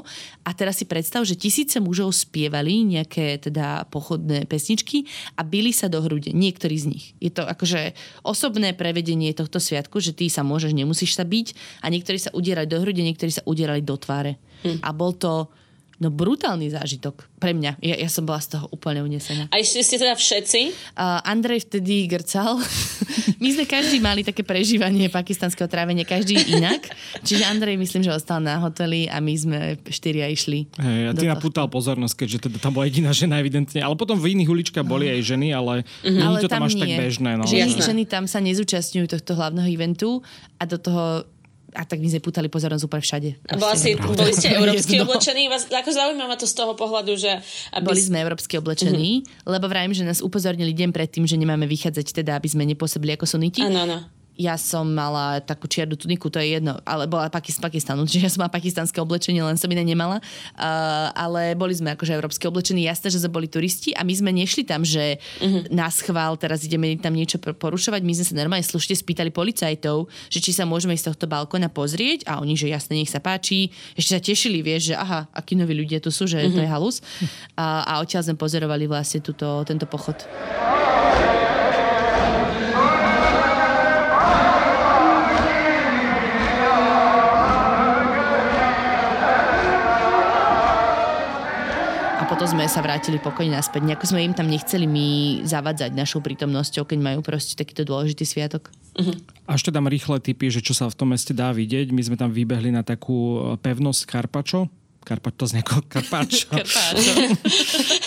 a teraz si predstav, že tisíce mužov spievali nejaké teda pochodné pesničky a byli sa do hrude. Niektorí z nich. Je to akože osobné prevedenie tohto sviatku, že ty sa môžeš, nemusíš sa byť a niektorí sa udierali do hrude, niektorí sa udierali do tváre. Hm. A bol to No brutálny zážitok pre mňa. Ja, ja som bola z toho úplne unesená. A ešte ste teda všetci? Uh, Andrej vtedy grcal. My sme každý mali také prežívanie pakistanského trávenia, každý inak. Čiže Andrej myslím, že ostal na hoteli a my sme štyria išli. Hey, a ty napútal pozornosť, keďže teda tam bola jediná žena evidentne. Ale potom v iných uličkách boli aj ženy, ale mm-hmm. nie je to tam, tam až nie. tak bežné. No. Ženy, ženy tam sa nezúčastňujú tohto hlavného eventu a do toho a tak my sme pútali pozornosť úplne všade. A bola si, boli ste európsky oblečení? Vás, ako zaujímavé to z toho pohľadu, že... Aby... Boli sme európsky oblečení, uh-huh. lebo vrajím, že nás upozornili deň predtým, že nemáme vychádzať teda, aby sme nepôsobili ako suniti. Áno, áno ja som mala takú čiernu tuniku, to je jedno, ale bola z Pakistanu, čiže ja som mala pakistanské oblečenie, len som iné nemala. Uh, ale boli sme akože európske oblečení, jasné, že sme boli turisti a my sme nešli tam, že uh-huh. nás chvál, teraz ideme tam niečo porušovať. My sme sa normálne slušne spýtali policajtov, že či sa môžeme ísť z tohto balkóna pozrieť a oni, že jasne, nech sa páči. Ešte sa tešili, vieš, že aha, akí noví ľudia tu sú, že uh-huh. to je halus. A, a odtiaľ sme pozorovali vlastne túto, tento pochod. Potom sme sa vrátili pokojne naspäť. Nejako sme im tam nechceli my zavadzať našou prítomnosťou, keď majú proste takýto dôležitý sviatok. Uh-huh. A ešte dám rýchle tipy, že čo sa v tom meste dá vidieť. My sme tam vybehli na takú pevnosť Karpačo, Karpač, to z nejakého Karpačo. Karpačo.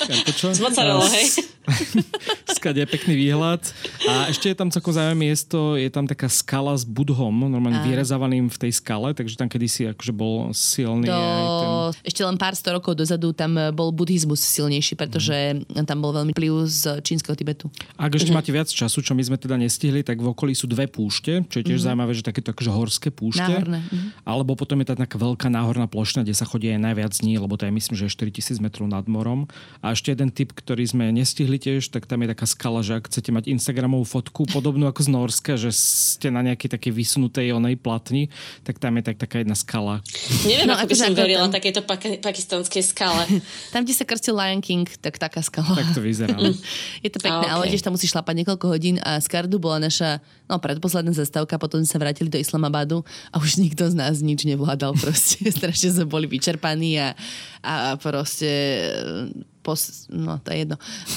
Karpačo. Z mozzarella, hej. Skade je pekný výhľad. A ešte je tam celkom zaujímavé miesto, je tam taká skala s budhom, normálne vyrezávaným v tej skale, takže tam kedysi akože bol silný. Do... Ten... Ešte len pár sto rokov dozadu tam bol buddhizmus silnejší, pretože mm. tam bol veľmi vplyv z čínskeho Tibetu. Ak ešte mm-hmm. máte viac času, čo my sme teda nestihli, tak v okolí sú dve púšte, čo je tiež mm-hmm. zaujímavé, že takéto akože horské púšte. Náhorné. Mm-hmm. Alebo potom je tá taká veľká náhorná plošina, kde sa chodí aj najviac dní, lebo to je myslím, že je 4000 metrov nad morom. A ešte jeden tip, ktorý sme nestihli tiež, tak tam je taká skala, že ak chcete mať Instagramovú fotku podobnú ako z Norska, že ste na nejakej takej vysunutej onej platni, tak tam je tak taká jedna skala. Neviem, no, ako by som verila tam... takéto pak- pakistanskej skale. tam, kde sa krtil Lion King, tak taká skala. Tak to vyzerá. je to pekné, okay. ale tiež tam musíš šlapať niekoľko hodín a z Kardu bola naša no, predposledná zastávka, potom sa vrátili do Islamabadu a už nikto z nás nič nevládal proste. Strašne sme boli vyčerpaní a, a proste pos... no to je jedno.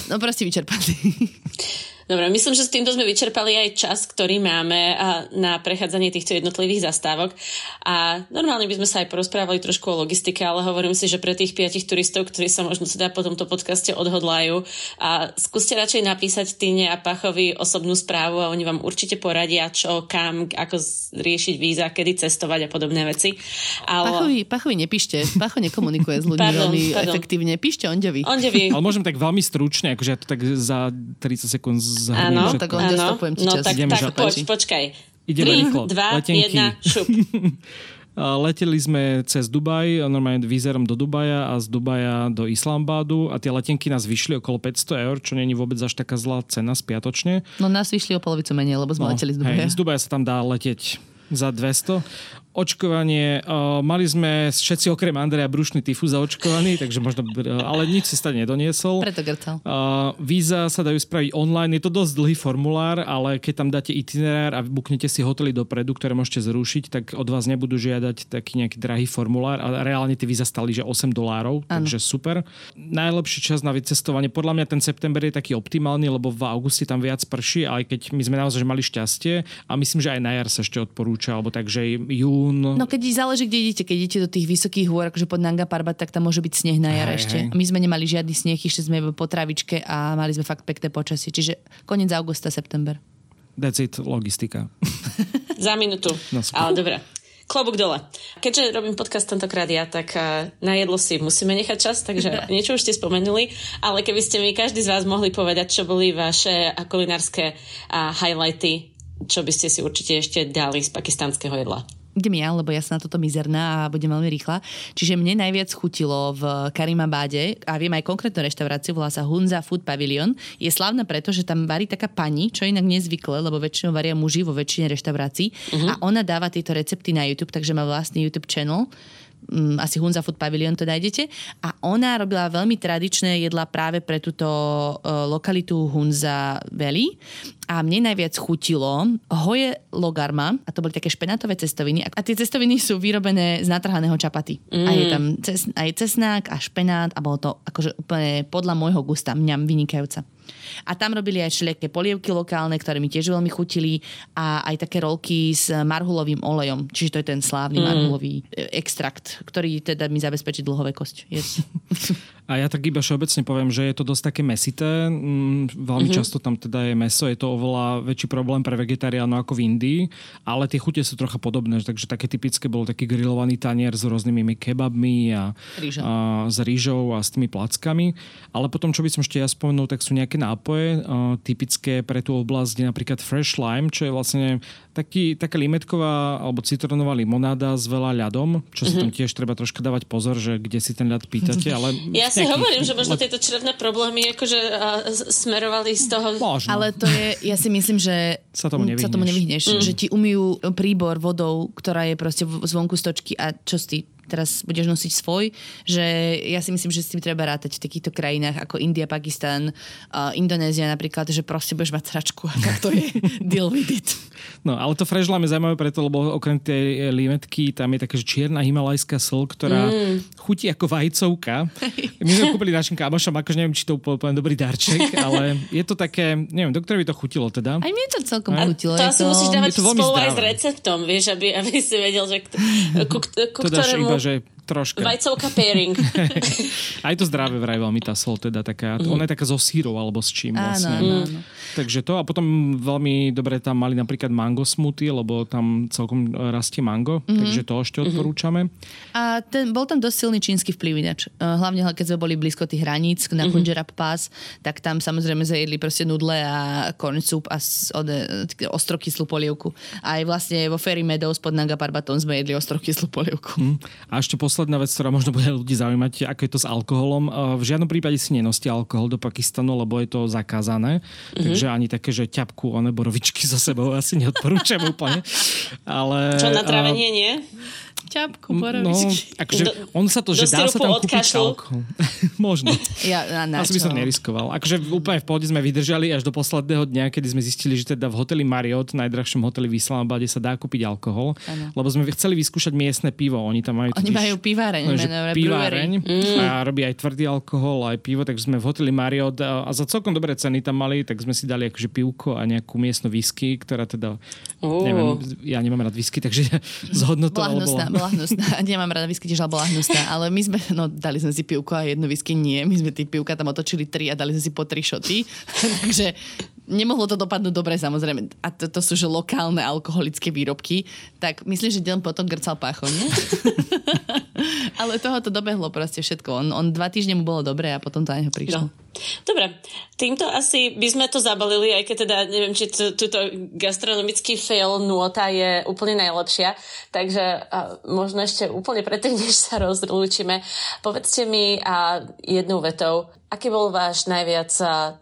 No proste vyčerpaný. Dobre, myslím, že s týmto sme vyčerpali aj čas, ktorý máme na prechádzanie týchto jednotlivých zastávok. A normálne by sme sa aj porozprávali trošku o logistike, ale hovorím si, že pre tých piatich turistov, ktorí sa možno teda po tomto podcaste odhodlajú, a skúste radšej napísať Týne a Pachovi osobnú správu a oni vám určite poradia, čo, kam, ako riešiť víza, kedy cestovať a podobné veci. Ale... Pachovi, Pachovi nepíšte. Pacho nekomunikuje s ľuďmi pardon, veľmi pardon. efektívne. Píšte Onďovi. Onďovi. Ale môžem tak veľmi stručne, akože ja to tak za 30 sekúnd zhrniem. Áno, tak on stopujem ti no, čas. tak, Ideme, tak poď, počkaj. Ideme 3, rýchlo. 2, Letenky. 1, šup. Leteli sme cez Dubaj, normálne výzerom do Dubaja a z Dubaja do Islamabadu a tie letenky nás vyšli okolo 500 eur, čo není vôbec až taká zlá cena spiatočne. No nás vyšli o polovicu menej, lebo sme no, leteli z Dubaja. Hej, z Dubaja sa tam dá letieť za 200 očkovanie. Mali sme všetci okrem Andreja brušný tyfus zaočkovaný, takže možno, ale nič si stane nedoniesol. Preto grcal. Víza sa dajú spraviť online. Je to dosť dlhý formulár, ale keď tam dáte itinerár a buknete si hotely dopredu, ktoré môžete zrušiť, tak od vás nebudú žiadať taký nejaký drahý formulár a reálne tie víza stali, že 8 dolárov, takže super. Najlepší čas na vycestovanie, podľa mňa ten september je taký optimálny, lebo v auguste tam viac prší, aj keď my sme naozaj mali šťastie a myslím, že aj na jar sa ešte odporúča, alebo takže jún jún. No keď záleží, kde idete. Keď idete do tých vysokých hôr, akože pod Nanga Parbat, tak tam môže byť sneh na jar ešte. Hej. My sme nemali žiadny sneh, išli sme po travičke a mali sme fakt pekné počasie. Čiže koniec augusta, september. That's it, logistika. Za minútu. No, Ale dobre. Klobúk dole. Keďže robím podcast tentokrát ja, tak eh, na jedlo si musíme nechať čas, takže niečo už ste spomenuli, ale keby ste mi každý z vás mohli povedať, čo boli vaše kulinárske highlighty, čo by ste si určite ešte dali z pakistanského jedla idem ja, lebo ja som na toto mizerná a budem veľmi rýchla. Čiže mne najviac chutilo v Karimabáde a viem aj konkrétnu reštauráciu, volá sa Hunza Food Pavilion. Je slavná preto, že tam varí taká pani, čo inak nezvykle, lebo väčšinou varia muži vo väčšine reštaurácií uh-huh. a ona dáva tieto recepty na YouTube, takže má vlastný YouTube channel um, asi Hunza Food Pavilion to nájdete. A ona robila veľmi tradičné jedla práve pre túto uh, lokalitu Hunza Valley. A mne najviac chutilo hoje logarma, a to boli také špenátové cestoviny. A tie cestoviny sú vyrobené z natrhaného čapaty. Mm. A je tam ces, aj cesnák a špenát a bolo to akože úplne podľa môjho gusta mňam vynikajúca. A tam robili aj všelijaké polievky lokálne, ktoré mi tiež veľmi chutili a aj také rolky s marhulovým olejom. Čiže to je ten slávny mm. marhulový e, extrakt, ktorý teda mi zabezpečí dlhovekosť. Yes. A ja tak iba všeobecne poviem, že je to dosť také mesité. Mm, veľmi mm-hmm. často tam teda je meso, je to oveľa väčší problém pre vegetariánov ako v Indii, ale tie chute sú trocha podobné. Takže také typické bol taký grillovaný tanier s rôznymi kebabmi a, a s rýžou a s tými plackami. Ale potom, čo by som ešte ja spomenul, tak sú nejaké nápoje a, typické pre tú oblasť, napríklad Fresh Lime, čo je vlastne taký, taká limetková alebo citronová limonáda s veľa ľadom, čo mm-hmm. si tam tiež treba troška dávať pozor, že kde si ten ľad pýtate. Ale ja si hovorím, že možno tieto črevné problémy akože uh, smerovali z toho... Možno. Ale to je, ja si myslím, že sa tomu nevyhneš. Sa tomu nevyhneš mm. Že ti umýjú príbor vodou, ktorá je proste zvonku stočky a čo si teraz budeš nosiť svoj, že ja si myslím, že s tým treba rátať v takýchto krajinách ako India, Pakistan, uh, Indonézia napríklad, že proste budeš mať sračku a tak to je deal with it. No, ale to frešlám je zaujímavé preto, lebo okrem tej limetky tam je taká, že čierna himalajská sol, ktorá mm. chutí ako vajcovka. My sme kúpili našim kamošom, akože neviem, či to úplne dobrý darček, ale je to také, neviem, do ktorej by to chutilo teda. Aj mne to celkom chutilo. To asi to... musíš dávať spolu aj s receptom, vieš, aby, aby si vedel, že ku, ku, to ktorému... že troška. Vajcovka pairing. Aj to zdravé vraj veľmi tá sol, teda taká, mm. ona je taká so sírou alebo s čím vlastne. Áno, áno. Takže to a potom veľmi dobre tam mali napríklad mango smoothie, lebo tam celkom rastie mango, mm-hmm. takže to ešte mhm. odporúčame. A ten, bol tam dosť silný čínsky vplyv ináč. Eh, hlavne keď sme boli blízko tých hraníc na mm-hmm. Punjab Pass, tak tam samozrejme zajedli proste nudle a corn soup a ostrokyslú polievku. Aj vlastne vo Ferry Meadows pod Nanga Parbatom sme jedli ostrokyslú polievku. Mm. A ešte posledná vec, ktorá možno bude ľudí zaujímať, ako je to s alkoholom. V žiadnom prípade si nenoste alkohol do Pakistanu, lebo je to zakázané. Mm-hmm. Takže ani také, že ťapku one borovičky za sebou asi neodporúčam úplne. Ale, Čo na trávenie nie? Ťapku borovičky. No, akože on sa to, že dá sa tam kúpiť alkohol. Možno. Ja, na, Asi by som neriskoval. Akože úplne v pohode sme vydržali až do posledného dňa, kedy sme zistili, že teda v hoteli Marriott, najdrahšom hoteli v Islamabade, sa dá kúpiť alkohol. Ano. Lebo sme chceli vyskúšať miestne pivo. Oni tam majú... Oni majú piváreň. No, piváreň mm. a robí aj tvrdý alkohol, aj pivo, takže sme v hoteli Marriott a, a za celkom dobré ceny tam mali, tak sme si dali akože pivko a nejakú miestnu whisky, ktorá teda, uh. neviem, ja nemám rád whisky, takže zhodnotoval bola bola hnusná. Nemám rada whisky tiež, ale bola hnusná. Ale my sme, no dali sme si pivku a jednu whisky nie. My sme tie pivka tam otočili tri a dali sme si po tri šoty. Takže nemohlo to dopadnúť dobre samozrejme. A to, to sú že lokálne alkoholické výrobky. Tak myslím, že deň potom grcal pácho, nie? ale toho to dobehlo proste všetko. On, on dva týždne mu bolo dobre a potom to aj prišlo. No. Dobre, týmto asi by sme to zabalili, aj keď teda neviem, či túto gastronomický fail nôta je úplne najlepšia. Takže a možno ešte úplne predtým, než sa rozlúčime, povedzte mi a jednou vetou, aký bol váš najviac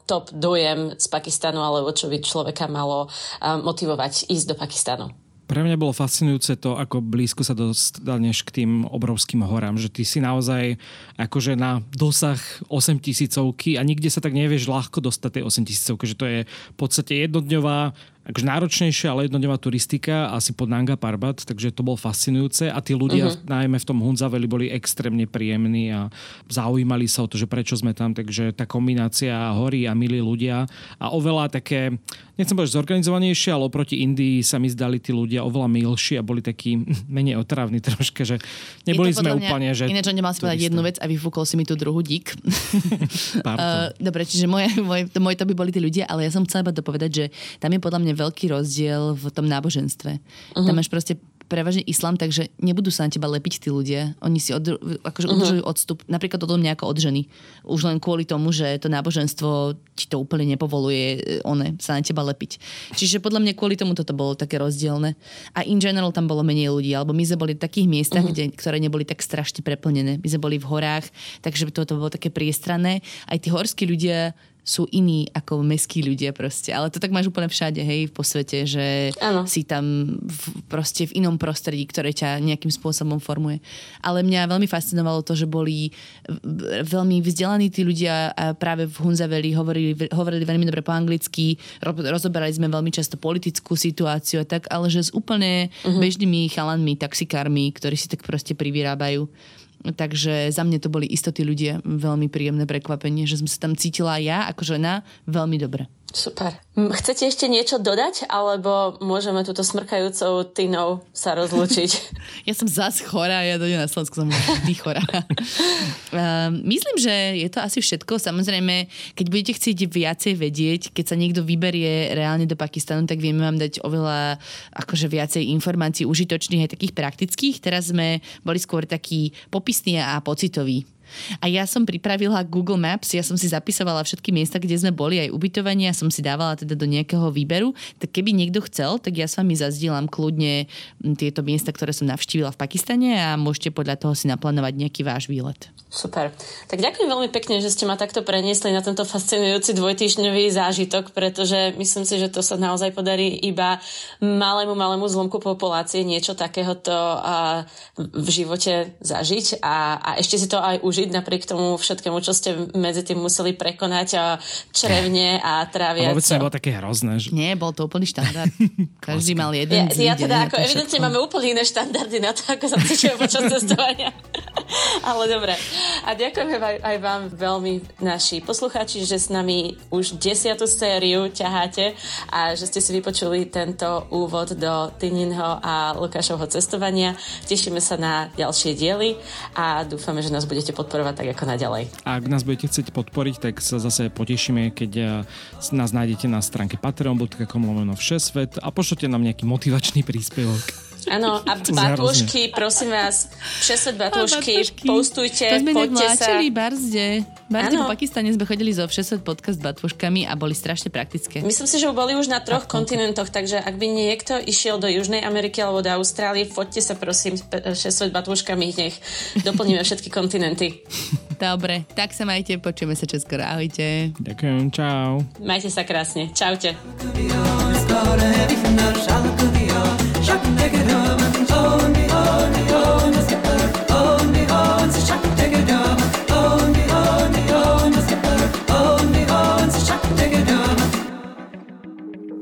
top dojem z Pakistanu, alebo čo by človeka malo motivovať ísť do Pakistanu? Pre mňa bolo fascinujúce to, ako blízko sa dostaneš k tým obrovským horám, že ty si naozaj akože na dosah 8 tisícovky a nikde sa tak nevieš ľahko dostať tej 8 tisícovky, že to je v podstate jednodňová akože náročnejšia, ale jednodňová turistika asi pod Nanga Parbat, takže to bolo fascinujúce a tí ľudia uh-huh. najmä v tom Hunzaveli boli extrémne príjemní a zaujímali sa o to, že prečo sme tam, takže tá kombinácia hory a milí ľudia a oveľa také, nechcem povedať zorganizovanejšie, ale oproti Indii sa mi zdali tí ľudia oveľa milší a boli takí menej otravní troška, že neboli sme mňa, úplne, že... Ináč nemal si povedať jednu vec a vyfúkol si mi tú druhú dík. uh, dobre, čiže moje, moje, moje to by boli tí ľudia, ale ja som chcela iba dopovedať, že tam je podľa mňa veľký rozdiel v tom náboženstve. Uh-huh. Tam máš proste prevažne islám, takže nebudú sa na teba lepiť tí ľudia. Oni si od, akože uh-huh. udržujú odstup, napríklad od mňa ako od ženy. Už len kvôli tomu, že to náboženstvo ti to úplne nepovoluje e, one sa na teba lepiť. Čiže podľa mňa kvôli tomu toto bolo také rozdielne. A in general tam bolo menej ľudí, alebo my sme boli v takých miestach, uh-huh. kde, ktoré neboli tak strašne preplnené. My sme boli v horách, takže toto bolo také priestrané. Aj tí horskí ľudia sú iní ako meskí ľudia proste. Ale to tak máš úplne všade, hej, po svete, že ano. si tam v, proste v inom prostredí, ktoré ťa nejakým spôsobom formuje. Ale mňa veľmi fascinovalo to, že boli veľmi vzdelaní tí ľudia a práve v Hunzaveli hovorili, hovorili veľmi dobre po anglicky, rozoberali sme veľmi často politickú situáciu a tak, ale že s úplne uh-huh. bežnými chalanmi, taxikármi, ktorí si tak proste privyrábajú. Takže za mňa to boli istoty ľudia veľmi príjemné prekvapenie, že som sa tam cítila ja ako žena veľmi dobre. Super. Chcete ešte niečo dodať, alebo môžeme túto smrkajúcou tynou sa rozlúčiť? Ja som zas chorá, ja dojdem na Slovensku, som vždy chorá. uh, myslím, že je to asi všetko. Samozrejme, keď budete chcieť viacej vedieť, keď sa niekto vyberie reálne do Pakistanu, tak vieme vám dať oveľa akože viacej informácií užitočných aj takých praktických. Teraz sme boli skôr takí popisní a pocitoví A ja som pripravila Google Maps, ja som si zapisovala všetky miesta, kde sme boli, aj ubytovanie, ja som si dávala teda do nejakého výberu. Tak keby niekto chcel, tak ja s vami zazdielam kľudne tieto miesta, ktoré som navštívila v Pakistane a môžete podľa toho si naplánovať nejaký váš výlet. Super. Tak ďakujem veľmi pekne, že ste ma takto preniesli na tento fascinujúci dvojtýždňový zážitok, pretože myslím si, že to sa naozaj podarí iba malému, malému zlomku populácie niečo takéhoto v živote zažiť a, a ešte si to aj užiť napriek tomu všetkému, čo ste medzi tým museli prekonať a črevne a trávia. A vôbec nebolo také hrozné. Že... Nie, bol to úplný štandard. Každý mal jeden Ja, ja teda ako evidentne máme úplne iné štandardy na to, ako sa cítim počas cestovania. Ale dobre. A ďakujeme aj, aj vám veľmi, naši poslucháči, že s nami už desiatú sériu ťaháte a že ste si vypočuli tento úvod do Tininho a Lukášovho cestovania. Tešíme sa na ďalšie diely a dúfame, že nás budete podporovať tak ako naďalej. A ak nás budete chcieť podporiť, tak sa zase potešíme, keď eh, nás nájdete na stránke patreon.com lomeno všesvet a pošlete nám nejaký motivačný príspevok. Áno, a batúšky, prosím vás, všesvet batúšky, postujte, to sme poďte sa. barzde. Barzde po Pakistane sme chodili zo všesvet podcast s batúškami a boli strašne praktické. Myslím si, že boli už na troch kontinentoch, takže ak by niekto išiel do Južnej Ameriky alebo do Austrálie, foďte sa prosím všesvet batúškami, nech doplníme všetky kontinenty. Dobre, tak sa majte, počujeme sa čoskoro. Ahojte. Ďakujem, čau. Majte sa krásne. Čaute. nigga, and own me.